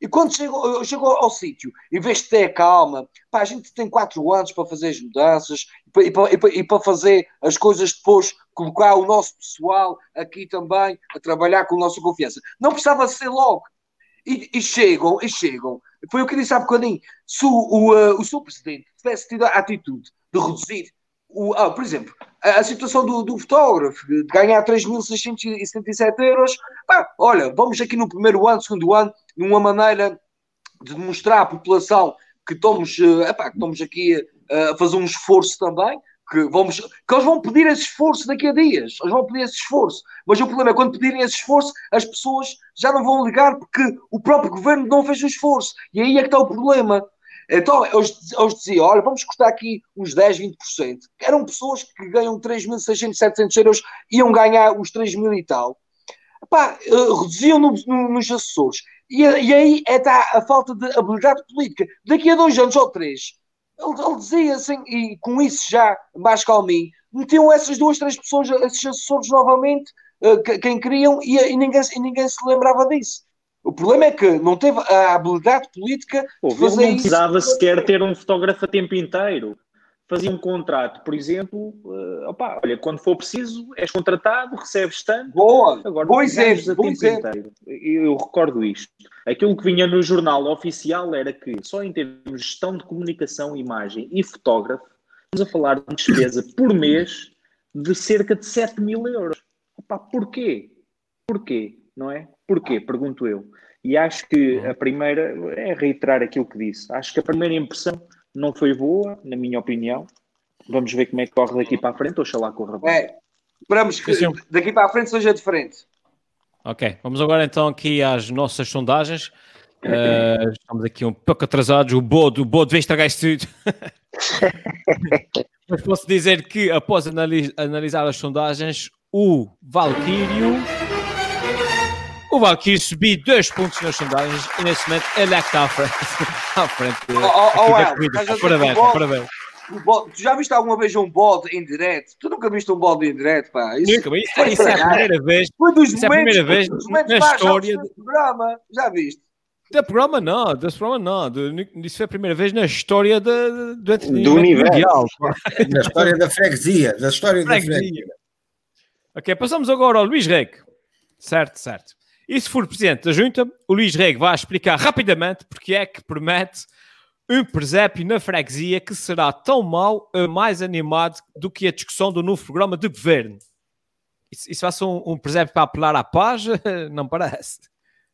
E quando chegou, chegou ao sítio, em vez de ter calma, pá, a gente tem quatro anos para fazer as mudanças e para, e, para, e para, fazer as coisas depois, colocar o nosso pessoal aqui também a trabalhar com a nossa confiança. Não precisava ser logo. E, e chegam, e chegam. Foi o que disse há bocadinho. Se o, o, uh, o seu presidente tivesse tido a atitude de reduzir o, ah, por exemplo, a, a situação do, do, fotógrafo, de ganhar 3.677 euros, pá, olha, vamos aqui no primeiro ano, segundo ano, numa maneira de demonstrar à população que estamos, uh, epá, que estamos aqui uh, a fazer um esforço também, que, vamos, que eles vão pedir esse esforço daqui a dias, eles vão pedir esse esforço, mas o problema é quando pedirem esse esforço, as pessoas já não vão ligar porque o próprio governo não fez o esforço, e aí é que está o problema. Então, eles, eles diziam, olha, vamos cortar aqui uns 10, 20%. Eram pessoas que ganham 3.600, 700 euros, iam ganhar os 3 mil e tal. Epá, eh, reduziam no, no, nos assessores. E, e aí é está a falta de habilidade política. Daqui a dois anos ou três, ele, ele dizia assim, e com isso já mais calminho, metiam essas duas, três pessoas, esses assessores novamente, uh, quem queriam, e, e, ninguém, e ninguém se lembrava disso. O problema é que não teve a habilidade política Pô, de fazer não precisava isso. sequer ter um fotógrafo a tempo inteiro. Fazia um contrato, por exemplo, uh, opa, olha, quando for preciso, és contratado, recebes tanto. Boa, agora bom exemplo, bom exemplo. Inteiro. Eu recordo isto. Aquilo que vinha no jornal oficial era que, só em termos de gestão de comunicação, imagem e fotógrafo, estamos a falar de despesa por mês de cerca de 7 mil euros. Opa, porquê? Porquê? Não é? Porquê? Pergunto eu. E acho que a primeira, é reiterar aquilo que disse, acho que a primeira impressão não foi boa, na minha opinião. Vamos ver como é que corre daqui para a frente, oxalá corra bem. É, esperamos que daqui para a frente seja diferente. Ok, vamos agora então aqui às nossas sondagens. Uh, estamos aqui um pouco atrasados. O Bode, o Bode veio estragar isto tudo. Mas posso dizer que após analis analisar as sondagens, o Valkyrio o Valkyrie subiu dois pontos nas sondagens e nesse momento ele é que está à frente. à frente oh, oh, oh, parabéns, parabéns. Tu já viste alguma vez um bode em direto? Tu nunca viste um bode em direto, pá? Isso, nunca, isso, é, isso é a primeira vez. Foi dos isso momentos, é a primeira vez na história do programa. Já viste? Do programa não, desse programa não. Do, isso foi a primeira vez na história do, do, do universo. Mundial. na história da freguesia. Da história freguesia. da freguesia. Ok, passamos agora ao Luís Reg. Certo, certo. E se for presidente da junta, o Luís Rego vai explicar rapidamente porque é que promete um presépio na freguesia que será tão mau ou mais animado do que a discussão do novo programa de governo. Isso, vai ser um, um presépio para apelar à paz? Não parece.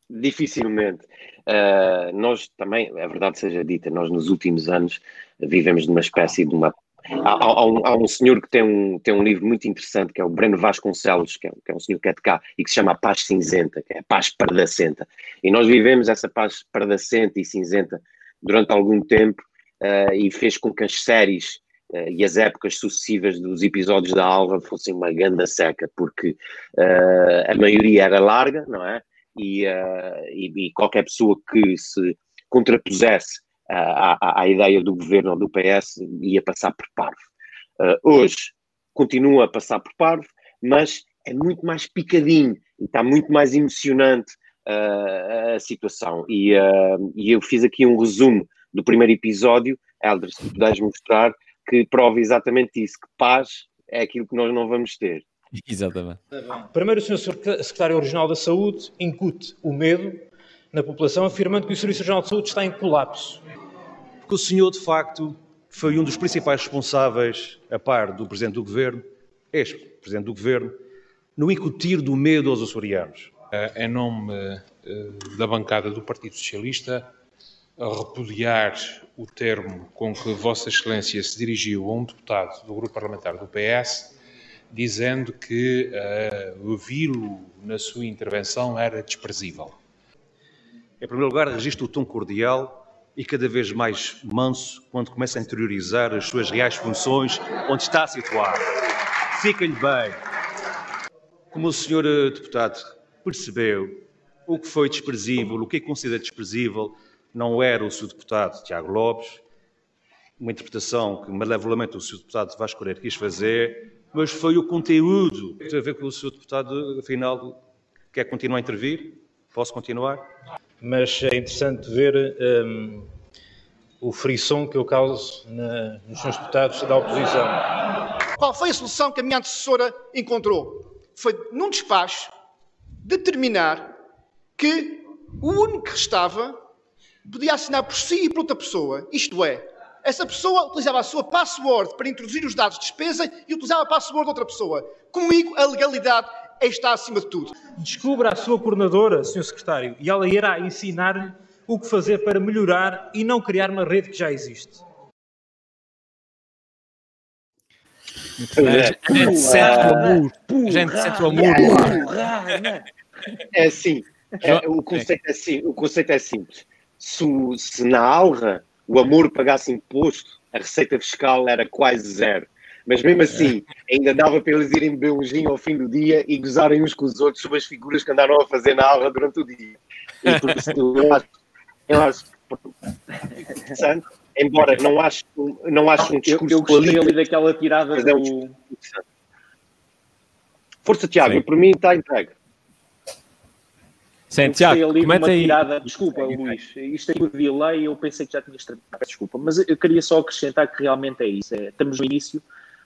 Dificilmente. Uh, nós também, a verdade seja dita, nós nos últimos anos vivemos numa espécie de uma Há, há, um, há, um, senhor que tem um, tem um livro muito interessante, que é o Breno Vasconcelos, que é, que é um senhor que é de cá, e que se chama A Paz Cinzenta, que é a paz pardacenta. E nós vivemos essa paz pardacenta e cinzenta durante algum tempo uh, e fez com que as séries uh, e as épocas sucessivas dos episódios da Alva fossem uma ganda seca, porque uh, a maioria era larga, não é? E, e, e, qualquer pessoa que se contrapusesse à, à, à, ideia do governo ou do PS ia passar por parvo. hoje continua a passar por parvo, mas é muito mais picadinho e está muito mais emocionante a situação. E, e eu fiz aqui um resumo do primeiro episódio, Elders, se puderes mostrar, que prova exatamente isso, que paz é aquilo que nós não vamos ter. Exatamente. Primeiro, o Sr. Secretário Regional da Saúde incute o medo na população, afirmando que o Serviço Regional de Saúde está em colapso. Porque o senhor, de facto, foi um dos principais responsáveis, a par do Presidente do Governo, ex-Presidente do Governo, no incutir do medo aos açorianos. Em nome eh, da bancada do Partido Socialista, a repudiar o termo com que Vossa Excelência se dirigiu a um deputado do grupo parlamentar do PS, dizendo que uh, ouvi-lo na sua intervenção era desprezível. Em primeiro lugar, registro o tom cordial e cada vez mais manso quando começa a interiorizar as suas reais funções, onde está situado. Fica-lhe bem. Como o senhor eh, deputado percebeu, o que foi desprezível, o que é considera desprezível, não era o Sr. Deputado Tiago Lopes, uma interpretação que malevolamente o Sr. Deputado Vasco Correia quis fazer, mas foi o conteúdo. Tem a ver com o Sr. Deputado, afinal, quer continuar a intervir? Posso continuar? Mas é interessante ver um, o frisson que eu causo na, nos seus deputados da oposição. Qual foi a solução que a minha antecessora encontrou? Foi, num despacho, determinar que o único que restava podia assinar por si e por outra pessoa. Isto é, essa pessoa utilizava a sua password para introduzir os dados de despesa e utilizava a password de outra pessoa. Comigo, a legalidade está acima de tudo. Descubra a sua coordenadora, Sr. Secretário, e ela irá ensinar-lhe o que fazer para melhorar e não criar uma rede que já existe. A gente sente o amor. A gente sente o amor. É assim. É, o, conceito é, assim o conceito é simples se, se na Alra o amor pagasse imposto, a receita fiscal era quase zero. Mas mesmo assim, ainda dava para eles irem beber um gin ao fim do dia e gozarem uns com os outros sobre as figuras que andaram a fazer na aula durante o dia. E por isso eu acho, eu acho interessante, embora não acho, não acho um discurso. Eu, eu gostei ali daquela tirada do... É um Força, Tiago, Sim. por mim está entregue. Sim, Tiago, ali uma aí. tirada. Desculpa, Luís, isto é por delay, eu pensei que já tinha terminado. Desculpa, mas eu queria só acrescentar que realmente é isso. É, estamos no início,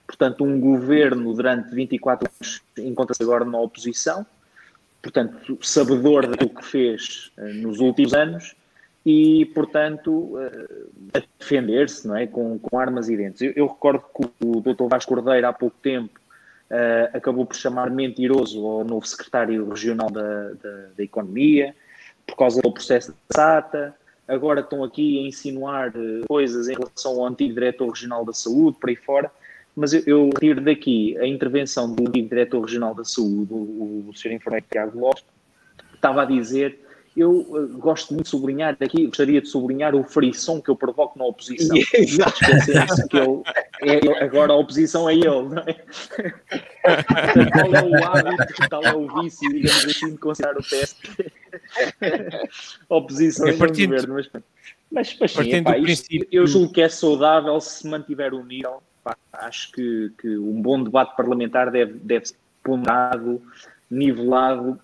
portanto, um governo durante 24 anos encontra-se agora na oposição, portanto, sabedor daquilo que fez uh, nos últimos anos e, portanto, uh, a defender-se não é? com, com armas e dentes. Eu, eu recordo que o Dr. Vasco Cordeiro, há pouco tempo, uh, acabou por chamar mentiroso ao novo secretário regional da, da, da Economia, por causa do processo da SATA. Agora estão aqui a insinuar uh, coisas em relação ao antigo diretor regional da saúde, por aí fora. Mas eu, eu retiro daqui a intervenção do antigo diretor regional da saúde, o, o Sr. Enfermeiro Tiago Lopes, estava a dizer eu uh, gosto muito de sublinhar aqui, gostaria de sublinhar o frisson que eu provoco na oposição. Exato. que eu, é, agora a oposição é ele, não é? tal é o hábito, tal é o vício, digamos assim, de considerar o PS oposição é partindo, governo. Mas, mas, mas sim, epá, eu julgo que é saudável se mantiver o nível. Pá, acho que, que um bom debate parlamentar deve, deve ser ponderado, nivelado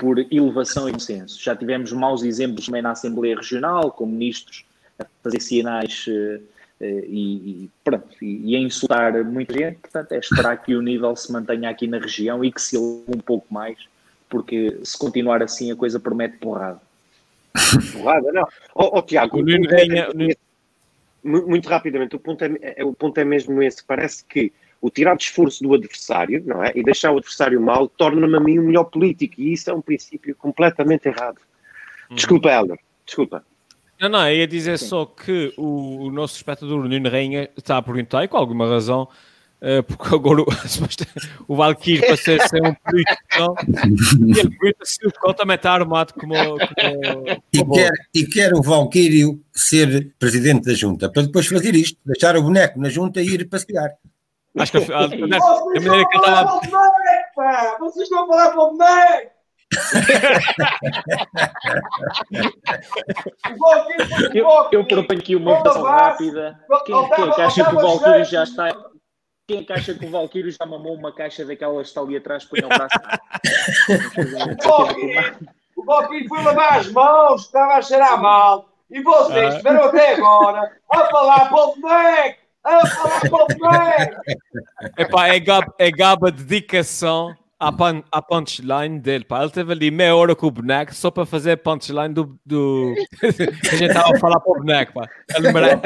por elevação e consenso. Já tivemos maus exemplos também na Assembleia Regional, com ministros a fazer sinais uh, e, e, pronto, e, e, a insultar muita gente. Portanto, é esperar que o nível se mantenha aqui na região e que se eleve um pouco mais, porque se continuar assim a coisa promete porrada. porrada, não. Ó oh, oh, Tiago, é, muito rapidamente, o ponto é, é, o ponto é mesmo esse. Parece que o tirar de esforço do adversário, não é? E deixar o adversário mal, torna-me a mim um melhor político. E isso é um princípio completamente errado. Uhum. Desculpa, Helder. Desculpa. Não, não, eu ia dizer Sim. só que o, o, nosso espectador Nuno Rainha está a perguntar, e com alguma razão, Uh, porque agora o, o Valkyrie para ser, ser um político, e ele pergunta se o Cão também está armado como. como, e, quer, e quer o Valkyrie ser presidente da junta, para depois fazer isto, deixar o boneco na junta e ir passear. Acho que a, a, a, a maneira que ele estava. Vocês estão a falar para o boneco! eu, eu proponho aqui uma votação rápida. Quem, quem é que acha que o Valkyrie já está. Quem é que acha que o Valkyrie já mamou uma caixa daquelas que está ali atrás, põe o braço? o Valkyrie foi lavar as mãos, estava a cheirar mal. E vocês ah. estiveram até agora a falar para o boneco! A falar para o boneco! Epá, é, gaba, é gaba dedicação à, pan, à punchline dele, pá. Ele teve ali meia hora com o boneco só para fazer a punchline do. do... a gente estava a falar para o boneco, pá. Ele merece.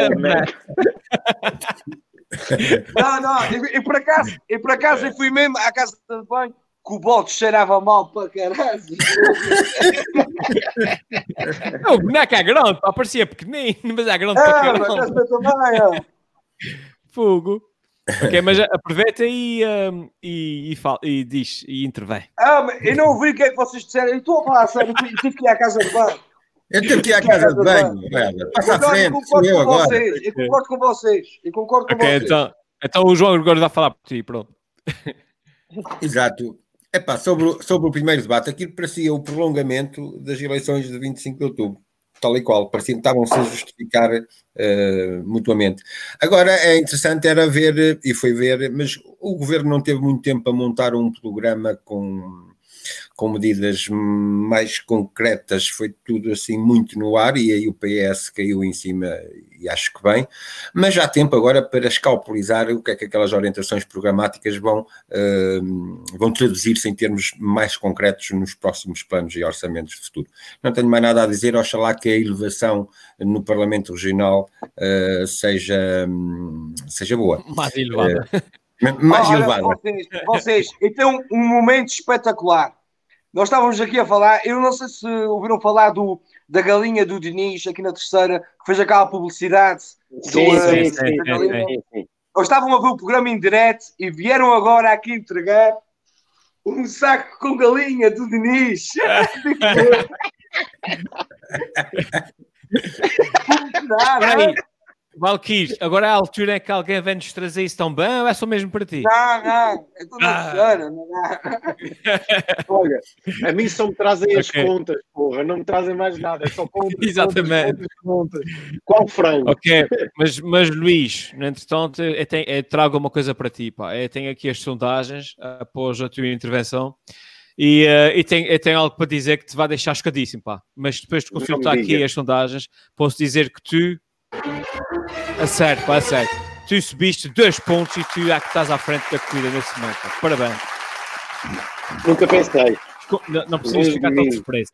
não, não, e, e, por acaso, e por acaso eu fui mesmo à casa de banho que o bote cheirava mal para caralho. o boneco é grande, pá, parecia pequenino, mas é grande é, para caralho. Também, é. Fogo. Ok, mas aproveita e, um, e, e, fala, e diz e intervém. Ah, eu não ouvi o que é que vocês disseram. Eu estou a falar sério, eu tive que ir à casa de banho. Eu tive que ir à casa de banho. Passa à frente, sou eu agora. Vocês. Eu concordo com vocês. Eu concordo com okay, vocês. Então, então o João agora vai falar por ti, pronto. Exato. Epá, sobre, sobre o primeiro debate, aquilo parecia o prolongamento das eleições de 25 de outubro tal e qual, parecia que estavam-se a justificar uh, mutuamente. Agora é interessante era ver, e foi ver, mas o governo não teve muito tempo para montar um programa com com medidas mais concretas, foi tudo assim muito no ar e aí o PS caiu em cima e acho que bem, mas já há tempo agora para escalpelizar o que é que aquelas orientações programáticas vão, uh, vão traduzir-se em termos mais concretos nos próximos planos e orçamentos de futuro. Não tenho mais nada a dizer, oxalá que a elevação no Parlamento Regional uh, seja, um, seja boa. Mais elevada. Uh, mais Olha, elevada. Vocês, vocês, então um momento espetacular nós estávamos aqui a falar, eu não sei se ouviram falar do, da galinha do Diniz aqui na terceira, que fez aquela publicidade. Sim, do, sim, sim, sim, sim, Eles estavam a ver o programa em direto e vieram agora aqui entregar um saco com galinha do Diniz. Peraí, Valkyrie, agora é a altura é que alguém vem nos trazer isso tão bem ou é só mesmo para ti? Não, não, é tudo ah. não Olha, a mim só me trazem as contas, porra, não me trazem mais nada, é só contas. Exatamente. Contas, contas. Qual frango? Ok, mas, mas Luís, entretanto, eu, tenho, eu trago uma coisa para ti, pá. Eu tenho aqui as sondagens após a tua intervenção. E, uh, e, tem, tenho algo para dizer que te vai deixar escadíssimo, pá. Mas depois de consultar aqui as sondagens, posso dizer que tu a sério, pá, a sério. Tu subiste dois pontos e tu é que estás à frente da corrida nesse momento. Parabéns. Nunca pensei. Não, não precisas ficar tão surpreso.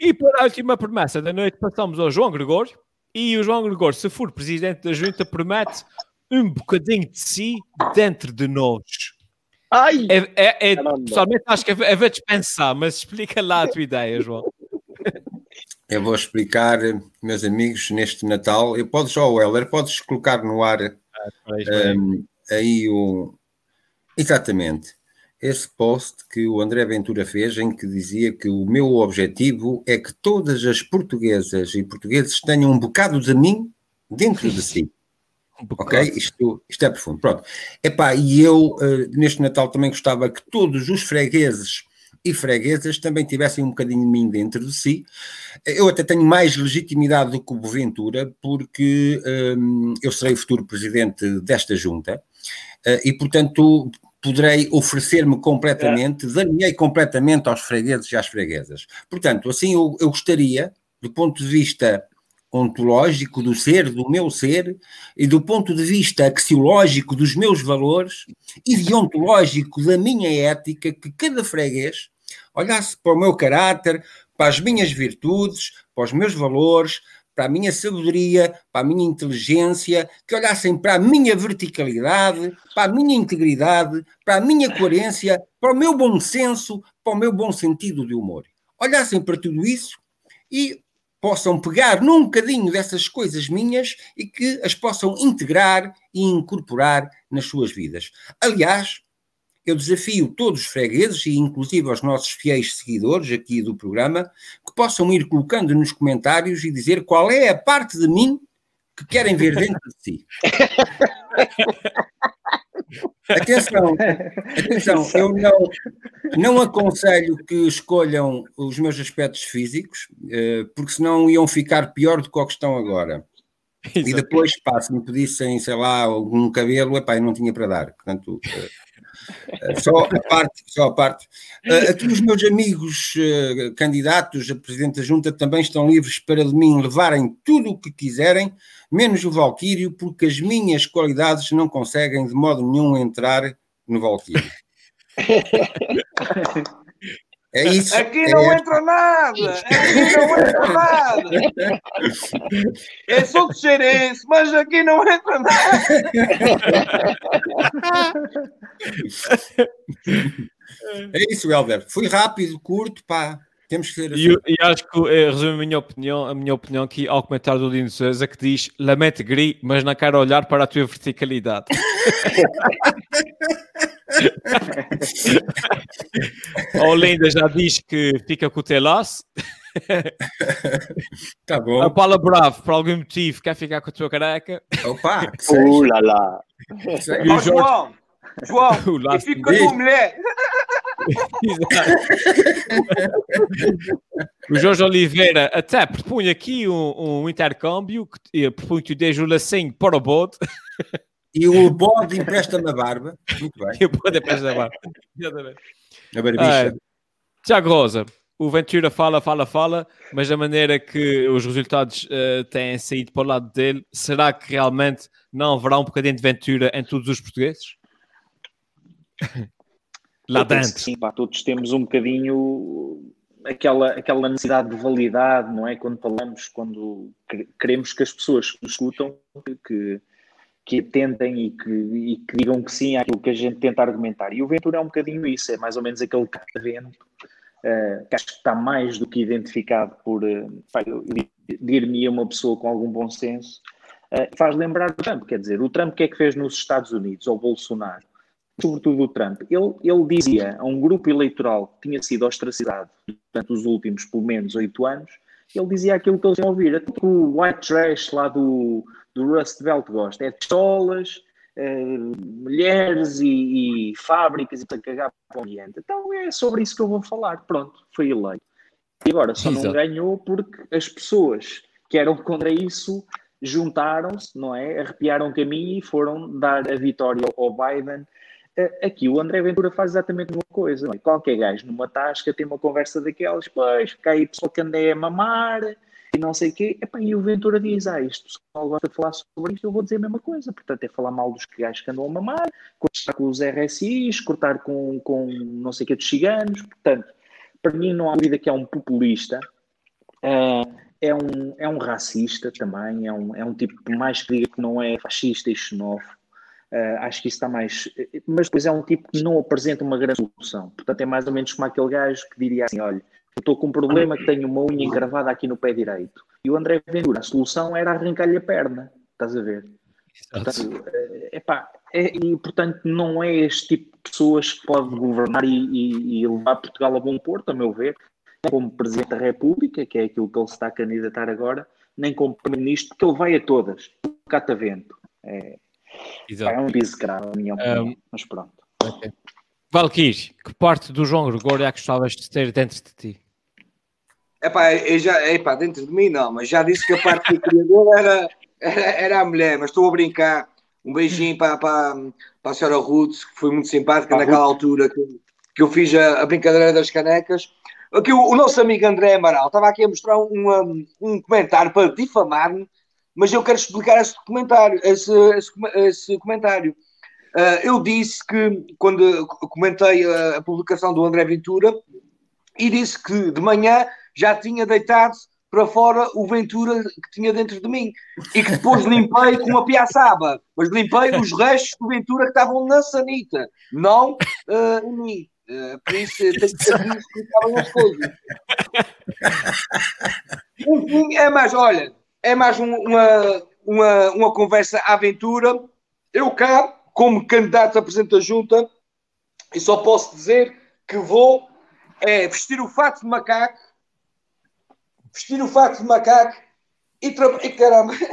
e para a última promessa da noite, passamos ao João Gregório. E o João Gregório, se for presidente da junta, promete um bocadinho de si dentro de nós. Ai! É, é, é pessoalmente acho que é, é dispensar, mas explica lá a tua ideia, João. Eu vou explicar, meus amigos, neste Natal. Eu podes, ó, oh, Heller, podes colocar no ar ah, um, aí o. Exatamente. Esse post que o André Ventura fez, em que dizia que o meu objetivo é que todas as portuguesas e portugueses tenham um bocado de mim dentro de si. Um ok? Isto, isto é profundo. Pronto. Epá, e eu, uh, neste Natal, também gostava que todos os fregueses e freguesas também tivessem um bocadinho de mim dentro de si. Eu até tenho mais legitimidade do que o Boventura, porque um, eu serei o futuro presidente desta junta uh, e, portanto, poderei oferecer-me completamente, é. dar-me completamente aos fregueses e às freguesas. Portanto, assim eu, eu gostaria, do ponto de vista ontológico do ser, do meu ser, e do ponto de vista axiológico dos meus valores e deontológico da minha ética, que cada freguês olhasse para o meu caráter, para as minhas virtudes, para os meus valores, para a minha sabedoria, para a minha inteligência, que olhassem para a minha verticalidade, para a minha integridade, para a minha coerência, para o meu bom senso, para o meu bom sentido de humor. Olhassem para tudo isso e possam pegar num bocadinho dessas coisas minhas e que as possam integrar e incorporar nas suas vidas. Aliás, eu desafio todos os fregueses e inclusive aos nossos fiéis seguidores aqui do programa que possam ir colocando nos comentários e dizer qual é a parte de mim que querem ver dentro de si. Atenção, atenção, eu não, não aconselho que escolham os meus aspectos físicos, eh, porque senão iam ficar pior do que o que estão agora. E depois, pá, se me pedissem, sei lá, algum cabelo, epá, eu não tinha para dar. Portanto, eh, só a parte, só a parte. Aqui os meus amigos candidatos a Presidente da Junta também estão livres para de mim levarem tudo o que quiserem, menos o Valquírio, porque as minhas qualidades não conseguem de modo nenhum entrar no Valquírio. É isso. Aqui é não entra nada! Aqui não entra nada! É só de cheirense, mas aqui não entra nada! É isso, Helder. Fui rápido, curto, pá. Temos que ser assim. E, e acho que eh, resume a minha opinião, a minha opinião aqui ao comentário do Dino Souza que diz lamento gri, mas na cara olhar para a tua verticalidade. o Linda já diz que fica com o telaço. Tá bom. A Paula Bravo, por algum motivo, quer ficar com a tua careca. Opa! Uh, lá, lá. O João, João, e fica com a mulher o Jorge Oliveira até propunha aqui um, um intercâmbio, que propunha que o lacinho para o bode. E o bode empresta-me a barba. Muito bem. E o bode empresta a barba. A barbicha. Uh, Tiago Rosa, o Ventura fala, fala, fala, mas a maneira que os resultados uh, têm saído para o lado dele, será que realmente não haverá um bocadinho de Ventura em todos os portugueses? Lá dentro. Sim, pá, todos temos um bocadinho aquela, aquela necessidade de validade, não é? Quando falamos, quando queremos que as pessoas que nos escutam, que, que atentem e que, e que digam que sim àquilo que a gente tenta argumentar. E o Ventura é um bocadinho isso, é mais ou menos aquele catavento, uh, que acho que está mais do que identificado por, uh, dir-me uma pessoa com algum bom senso, uh, faz lembrar o Trump, quer dizer, o Trump o que é que fez nos Estados Unidos, ou Bolsonaro? Sobretudo o Trump, ele, ele dizia a um grupo eleitoral que tinha sido ostracizado durante os últimos, pelo menos, oito anos, ele dizia aquilo que eles iam ouvir. Até que o white trash lá do, do Rust Belt gosta. É pistolas, eh, mulheres e, e, fábricas e para cagar para o ambiente. Então é sobre isso que eu vou falar. Pronto, foi eleito. E agora só Exato. não ganhou porque as pessoas que eram contra isso juntaram-se, não é? Arrepiaram o caminho e foram dar a vitória ao Biden Aqui o André Ventura faz exatamente a mesma coisa. É? Qualquer gajo numa tasca tem uma conversa daquelas, pois, porque aí pessoa que anda a mamar e não sei o quê. Epá, e o Ventura diz, ah, isto pessoal gosta de falar sobre isto, eu vou dizer a mesma coisa. Portanto, é falar mal dos gajos que andam a mamar, cortar com os RSIs, cortar com, com não sei o quê dos ciganos. Portanto, para mim não há dúvida que é um populista. Uh, é um, é um racista também, é um, é um tipo mais que diga que não é fascista e xenófobo. Uh, acho que isso está mais. Mas depois é um tipo que não apresenta uma grande solução. Portanto, é mais ou menos como aquele gajo que diria assim: olha, eu estou com um problema que tenho uma unha encravada aqui no pé direito. E o André Ventura, a solução era arrancar-lhe a perna. Estás a ver? Portanto, uh, epá, é, e portanto, não é este tipo de pessoas que pode governar e, e, e levar Portugal a bom porto, a meu ver, como Presidente da República, que é aquilo que ele se está a candidatar agora, nem como Primeiro-Ministro, porque ele vai a todas, catavento. É, Exato. É um piso grave, na minha opinião, um, mas pronto. Okay. Que parte do João Gregório é que gostavas de ter dentro de ti? Epá, eu já, epá, dentro de mim não, mas já disse que a parte do criador era, era, era, a mulher, mas estou a brincar. Um beijinho para, para, para a senhora Ruth, que foi muito simpática ah, naquela Ruth. altura que, que eu fiz a, a brincadeira das canecas. Aqui o, o, nosso amigo André Amaral estava aqui a mostrar um, um, um comentário para difamar-me mas eu quero explicar esse comentário. Esse, esse, esse comentário. Uh, eu disse que, quando comentei a, a, publicação do André Ventura, e disse que de manhã já tinha deitado para fora o Ventura que tinha dentro de mim e que depois limpei com uma piaçaba, mas limpei os restos do Ventura que estavam na sanita, não uh, em mim. Uh, por isso, tem que que estavam as coisas. Enfim, é mais, olha, é mais um, uma, uma, uma conversa aventura. Eu cá, como candidato a presidente da junta, e só posso dizer que vou é, vestir o fato de macaco, vestir o fato de macaco e trabalhar. Caramba!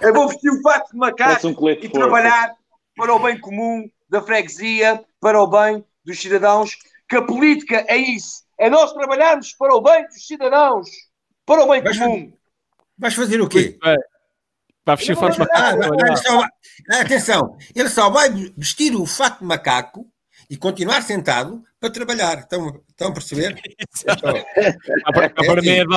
Eu vou vestir o fato de macaco um e trabalhar para o bem comum da freguesia, para o bem dos cidadãos, que a política é isso, é nós trabalharmos para o bem dos cidadãos, para o bem vais comum. Fazer, vais fazer o quê? Vai vestir o fato de macaco. Atenção, ele só vai vestir o fato de macaco e continuar sentado para trabalhar. Estão, estão a perceber? Agora mesmo,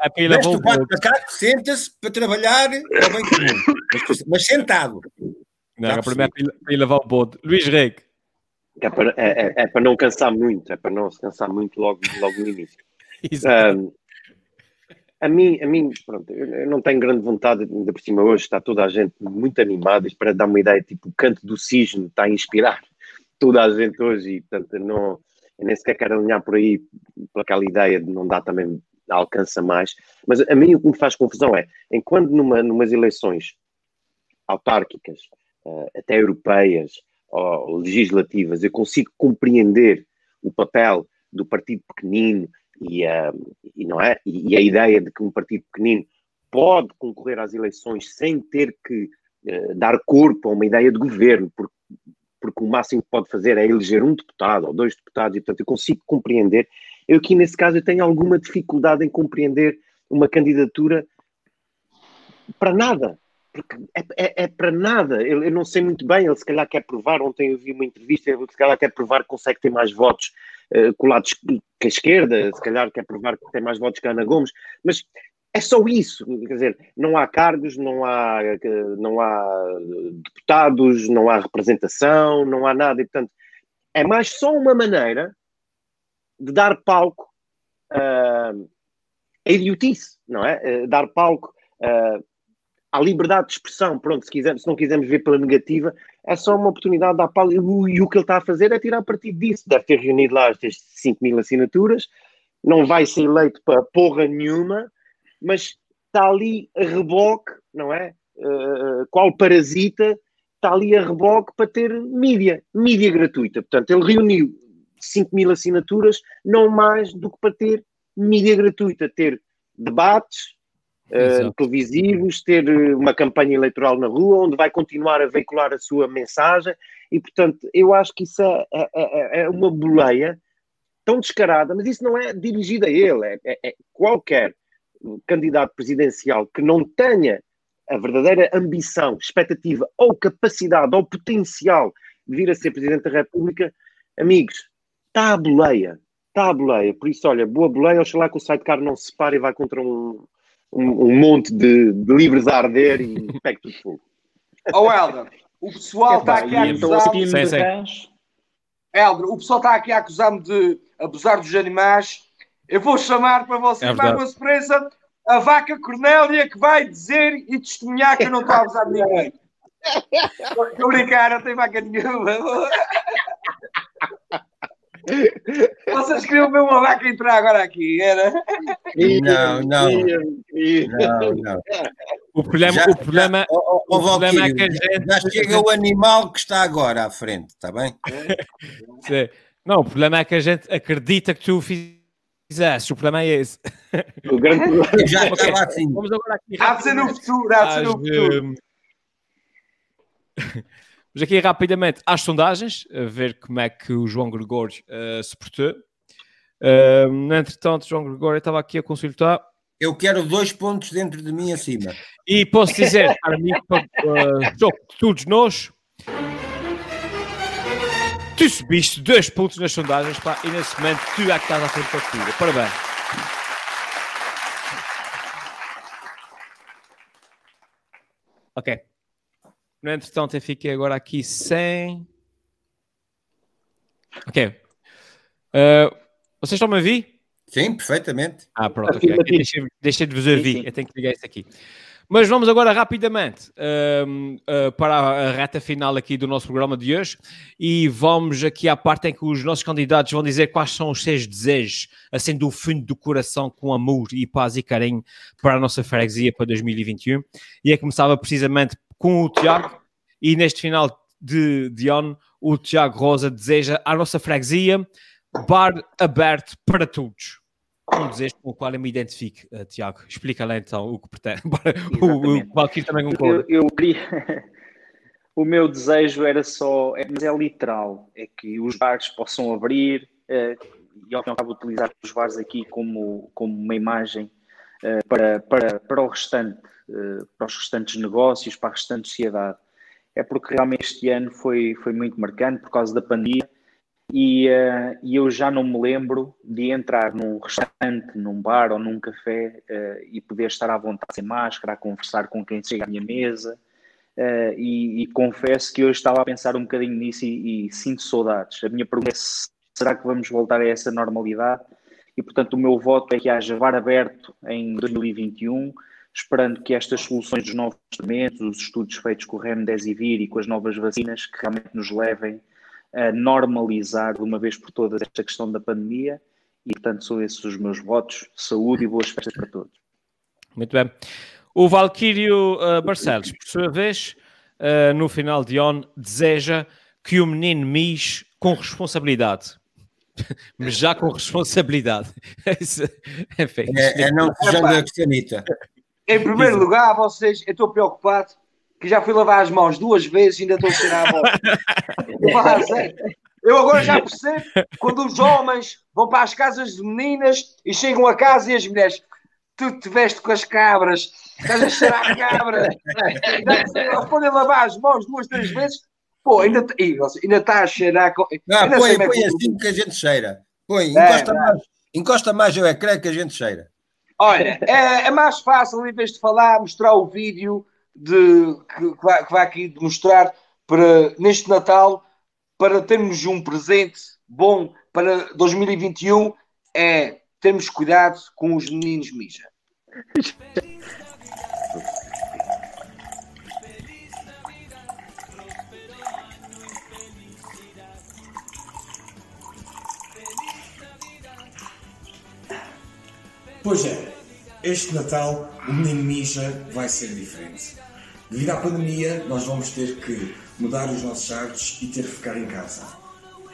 a pila o fato de macaco, senta-se para trabalhar bem comum, mas, mas sentado. Não, a primeira para ir lavar o bode. Luís Reg. É para, é, é, é para não cansar muito, é para não se cansar muito logo, logo no início. um, a mim, a mim pronto, eu não tenho grande vontade, ainda por cima hoje está toda a gente muito animada, isto para dar uma ideia, tipo, o canto do cisne está a inspirar toda a gente hoje e, portanto, não, eu nem sequer quero alinhar por aí, por aquela ideia de não dar também, alcança mais, mas a mim o que me faz confusão é, enquanto numa, numas eleições autárquicas, uh, até europeias ou legislativas, eu consigo compreender o papel do partido pequenino e, uh, e não é? E, a ideia de que um partido pequenino pode concorrer às eleições sem ter que uh, dar corpo a uma ideia de governo, porque, porque o máximo que pode fazer é eleger um deputado ou dois deputados, e portanto eu consigo compreender. Eu aqui nesse caso eu tenho alguma dificuldade em compreender uma candidatura para nada, porque é, é, é, para nada. Eu, eu, não sei muito bem. Ele se calhar quer provar. Ontem eu vi uma entrevista. Ele se calhar quer provar que consegue ter mais votos uh, colados que a esquerda. Se calhar quer provar que tem mais votos que a Ana Gomes. Mas é só isso. Quer dizer, não há cargos, não há, não há deputados, não há representação, não há nada. E portanto, é mais só uma maneira de dar palco uh, a idiotice, não é? Uh, dar palco. Uh, à liberdade de expressão, pronto, se, quisermos, se não quisermos ver pela negativa, é só uma oportunidade de dar pau e o que ele está a fazer é tirar partido disso. Deve ter reunido lá estas 5 mil assinaturas, não vai ser eleito para porra nenhuma, mas está ali a reboque, não é? Uh, qual parasita está ali a reboque para ter mídia, mídia gratuita. Portanto, ele reuniu 5 mil assinaturas, não mais do que para ter mídia gratuita, ter debates, uh, televisivos, ter eh, uma campanha eleitoral na rua, onde vai continuar a veicular a sua mensagem, e portanto eu acho que isso é, é, é, é uma boleia tão descarada, mas isso não é dirigido a ele, é, é, é qualquer candidato presidencial que não tenha a verdadeira ambição, expectativa ou capacidade ou potencial de vir a ser Presidente da República, amigos, está a boleia, está a boleia. Por isso, olha, boa boleia, oxalá que o sidecar não se pare e vá contra um, um, um monte de, de, livros a arder e pegue tudo fogo. Oh, Helder, o pessoal está aqui a acusar-me de... Helder, o pessoal está aqui a acusar-me de abusar dos animais. Eu vou chamar para vocês é mais uma surpresa a vaca Cornélia que vai dizer e testemunhar que eu não estou a abusar de ninguém. Estou a brincar, não tem vaca nenhuma. Vocês queriam ver uma vaca entrar agora aqui, era? Não, não. Não, não. O problema, já, o problema, já, o, o, o problema é que a gente... Já chega o animal que está agora à frente, está bem? Sim. Não, o problema é que a gente acredita que tu fizeste. O problema é esse. O grande problema já okay. estava assim. Vamos agora aqui. Há de ser no futuro, há de ser no futuro. Vamos aqui rapidamente às sondagens, a ver como é que o João Gregório uh, se portou. Uh, entretanto, João Gregório estava aqui a consultar. Eu quero dois pontos dentro de mim acima. E posso dizer, para mim, uh, todos nós, tu subiste dois pontos nas sondagens pá, e nesse momento tu é que estás à frente da corrida. Parabéns. Ok. No entretanto, eu fiquei agora aqui sem. Ok. Uh, vocês estão-me a ouvir? Sim, perfeitamente. Ah, pronto. Okay. Deixei, deixei de vos ouvir. Eu tenho que ligar isso aqui. Mas vamos agora rapidamente uh, uh, para a reta final aqui do nosso programa de hoje e vamos aqui à parte em que os nossos candidatos vão dizer quais são os seus desejos, assim do fundo do coração, com amor e paz e carinho para a nossa freguesia para 2021. E é começava precisamente com o Tiago e neste final de, de ano o Tiago Rosa deseja à nossa freguesia bar aberto para todos um desejo com o qual eu me identifico, uh, Tiago. Explica lá então o que pretende. o, o Valkyrie também concorda. Eu, eu queria. o meu desejo era só, é, mas é literal, é que os bares possam abrir uh, e ao fim e utilizar os bares aqui como, como uma imagem para, para, para o restante, uh, para os restantes negócios, para a restante sociedade. É porque realmente este ano foi, foi muito marcante por causa da pandemia e, uh, e, eu já não me lembro de entrar num restaurante, num bar ou num café e poder estar à vontade sem máscara, a conversar com quem chega à minha mesa. Uh, e, e, confesso que eu estava a pensar um bocadinho nisso e, e, sinto saudades. A minha pergunta é: será que vamos voltar a essa normalidade? E portanto, o meu voto é que haja VAR aberto em 2021, esperando que estas soluções dos novos tratamentos, os estudos feitos com o Remdesivir e com as novas vacinas, que realmente nos levem a normalizar de uma vez por todas esta questão da pandemia e, portanto, são esses os meus votos. Saúde e boas festas para todos. Muito bem. O Valquírio uh, Barcelos, por sua vez, uh, no final de ano, deseja que o menino mis com responsabilidade. Mas já com responsabilidade. Enfim, é, é não sejando a. Em primeiro lugar, vocês, eu estou preocupado que já fui lavar as mãos duas vezes e ainda estou a cheirar a bola. Eu agora já percebo quando os homens vão para as casas de meninas e chegam a casa e as mulheres, tu te veste com as cabras, estás a cheirar a cabra, podem lavar as mãos duas, três vezes, pô, ainda, ainda está a cheirar. Não, põe, é põe assim que a gente cheira. Põe, encosta, é, mais, encosta mais o ecrã que a gente cheira. Olha, é, é mais fácil, em vez de falar, mostrar o vídeo de, que, que, vai, que vai aqui demonstrar para, neste Natal para termos um presente bom para 2021 é termos cuidado com os meninos mija. Pois é, este Natal o menino mija vai ser diferente. Devido à pandemia, nós vamos ter que mudar os nossos hábitos e ter que ficar em casa.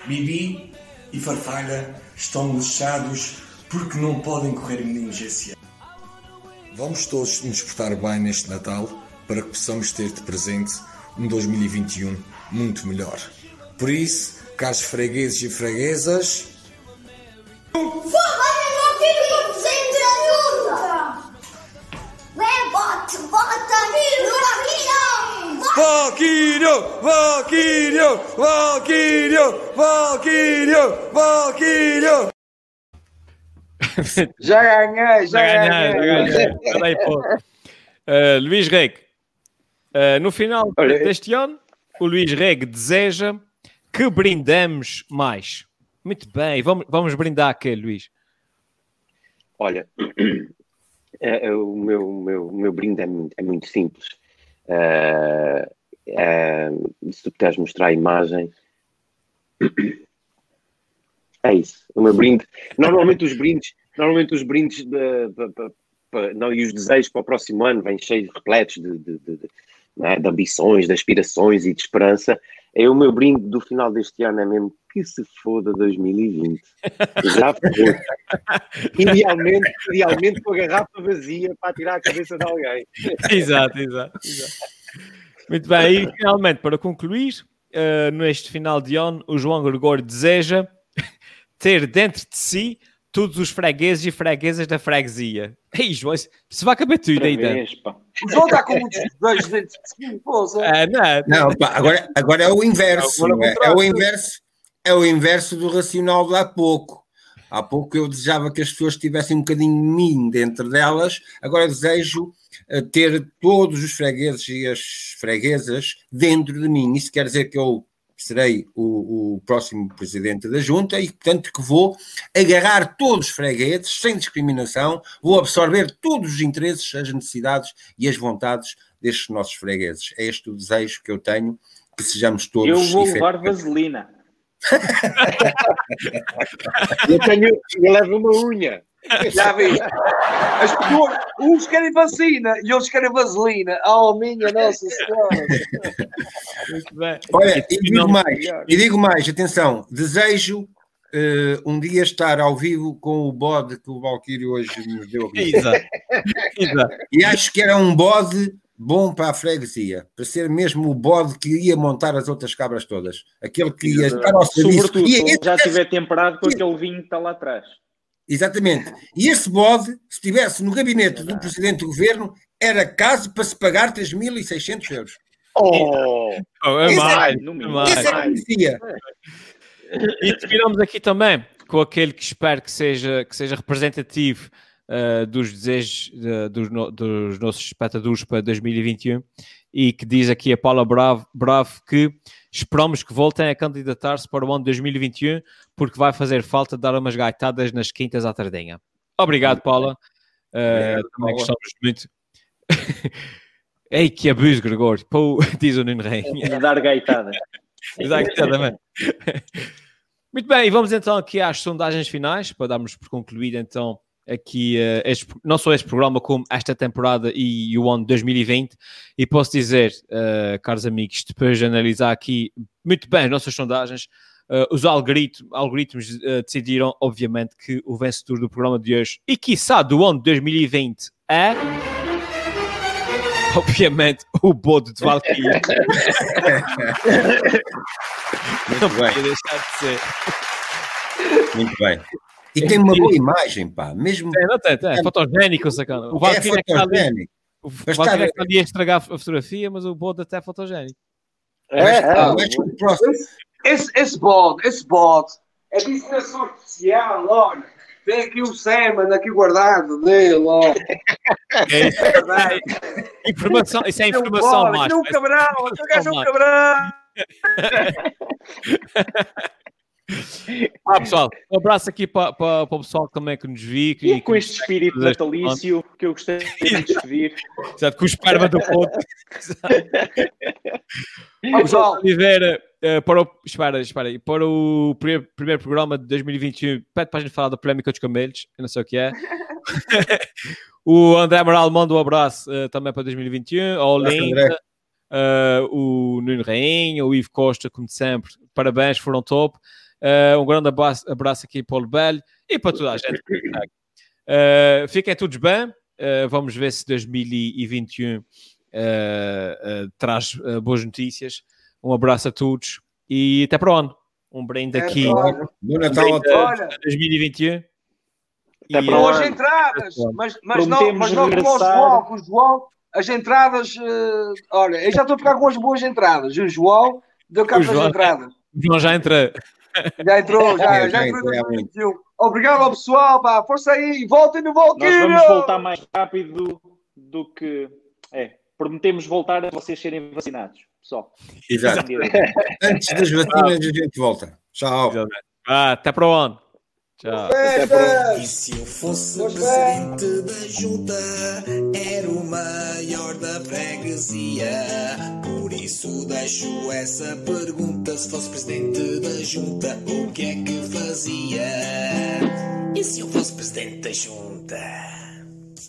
Bibi e Farfalha estão lixados porque não podem correr meninos esse ano. Vamos todos nos portar bem neste Natal para que possamos ter de presente um 2021 muito melhor. Por isso, caros fregueses e freguesas. Valkyrio, Valkyrio, Valkyrio, Valkyrio, Valkyrio. Já ganhei, já, já ganhei. ganhei. Uh, Luís Reg, uh, no final Olha, deste ano, o Luís Reg deseja que brindemos mais. Muito bem, vamos, vamos brindar aquele, Luís. Olha, é, é, o, meu, meu, o meu brinde é muito, é muito simples. Uh, uh, se tu puderes mostrar a imagem. É isso, o meu brinde. Normalmente os brindes, normalmente os brindes de, de, de, não, e os desejos para o próximo ano vêm cheios, repletos de, de, de ambições, de aspirações e de esperança. É o meu brinde do final deste ano, é mesmo que se foda 2020. Já foi. idealmente, idealmente com a garrafa vazia para tirar a cabeça de alguém. exato, exato, exato. Muito bem, e finalmente, para concluir, uh, neste final de ano, o João Gregório deseja ter dentro de si todos os fregueses e freguesas da freguesia. Ei, João, se vai caber tudo ainda. O João está com muitos desejos dentro de si. É, não, não pá, agora, agora é o inverso. É, é o inverso é o inverso do racional de há pouco. Há pouco eu desejava que as pessoas tivessem um bocadinho de mim dentro delas, agora desejo eh, ter todos os fregueses e as freguesas dentro de mim. Isso quer dizer que eu serei o, o, próximo presidente da junta e, portanto, que vou agarrar todos os fregueses, sem discriminação, vou absorver todos os interesses, as necessidades e as vontades destes nossos fregueses. É este o desejo que eu tenho, que sejamos todos... Eu vou levar vaselina. eu, tenho, eu levo uma unha. Já vi. As pessoas, uns querem vacina e outros querem vaselina. Oh, minha Nossa Senhora. Muito bem. Olha, e digo mais, e digo mais, atenção, desejo uh, um dia estar ao vivo com o bode que o Valkyrie hoje nos deu. Exato. Exato. E acho que era um bode bom para a freguesia, para ser mesmo o bode que ia montar as outras cabras todas. Aquele que ia estar ao serviço. Sobretudo, se já estiver temperado com aquele vinho que está lá atrás. Exatamente. E esse bode, se estivesse no gabinete do Presidente do Governo, era caso para se pagar 3.600 euros. Oh, oh é mais, é, mais. É e terminamos aqui também com aquele que espero que seja, que seja representativo uh, dos desejos uh, dos, no, dos, nossos espectadores para 2021 e que diz aqui a Paula Bravo, Bravo que esperamos que voltem a candidatar-se para o ano de 2021 porque vai fazer falta dar umas gaitadas nas quintas à tardinha. Obrigado, Paula. Uh, também gostamos muito. Ei, que abuso, Gregório. Pô, diz o Nuno Rainha. Dar gaitadas. Exatamente. Muito bem, vamos então aqui às sondagens finais, para darmos por concluído então aqui uh, este, não só este programa, como esta temporada e o ano 2020. E posso dizer, uh, caros amigos, depois de analisar aqui muito bem as nossas sondagens, uh, os algoritmos, algoritmos decidiram, obviamente, que o vencedor do programa de hoje e, quiçá, do ano 2020 é. Obviamente, o Bodo de Valkyrie. não podia deixar de ser. Muito bem. E tem uma boa imagem, pá. Mesmo... É, não tem, tem. É fotogénico, sacana. O Valkyrie é, fotogénico. O Valkyrie é que está ali a estragar a fotografia, mas o bode até é fotogénico. É, é, é. Esse, esse bode, esse bode é de informação especial, olha. Tem aqui o semen aqui guardado dele, ó. É, isso é. Informação, isso é informação mais. É um cabrão, o gajo é um cabrão. Ah, pessoal, um abraço aqui para, para, para o pessoal também que nos vi. Que, e com este espírito natalício que eu gostei de despedir. Exato, com o esperma do ponto. pessoal, Oliveira, uh, para o, espera, espera aí, para o primeiro, primeiro programa de 2021, pede para a gente falar da polémica dos camelos, eu não sei o que é. o André Moral manda um abraço uh, também para 2021. Ao Linda, uh, o Nuno Rainha, o Ivo Costa, como sempre, parabéns, foram top. Uh, um grande abraço, abraço aqui para o Lebelho e para toda a gente. Uh, fiquem todos bem. Uh, vamos ver se 2021 traz boas notícias. Um abraço a todos e até para o ano. Um brinde aqui. no Natal um 2021. Até para boas entradas, mas, mas não, mas não como o João, o João, as entradas, olha, eu já estou a ficar com as boas entradas. O João deu cabo das entradas. O João já entra. Já entrou, já, já, entrou. Já Obrigado ao pessoal, pá. Força aí, voltem no Valkyrie! Nós vamos voltar mais rápido do que. É, prometemos voltar a vocês serem vacinados, pessoal. Exato. Antes das vacinas, a gente volta. Tchau. Ah, até para o ano. Tchau. E se eu fosse presidente da junta, era o maior da freguesia. Por isso deixo essa pergunta: se fosse presidente da junta, o que é que fazia? E se eu fosse presidente da junta?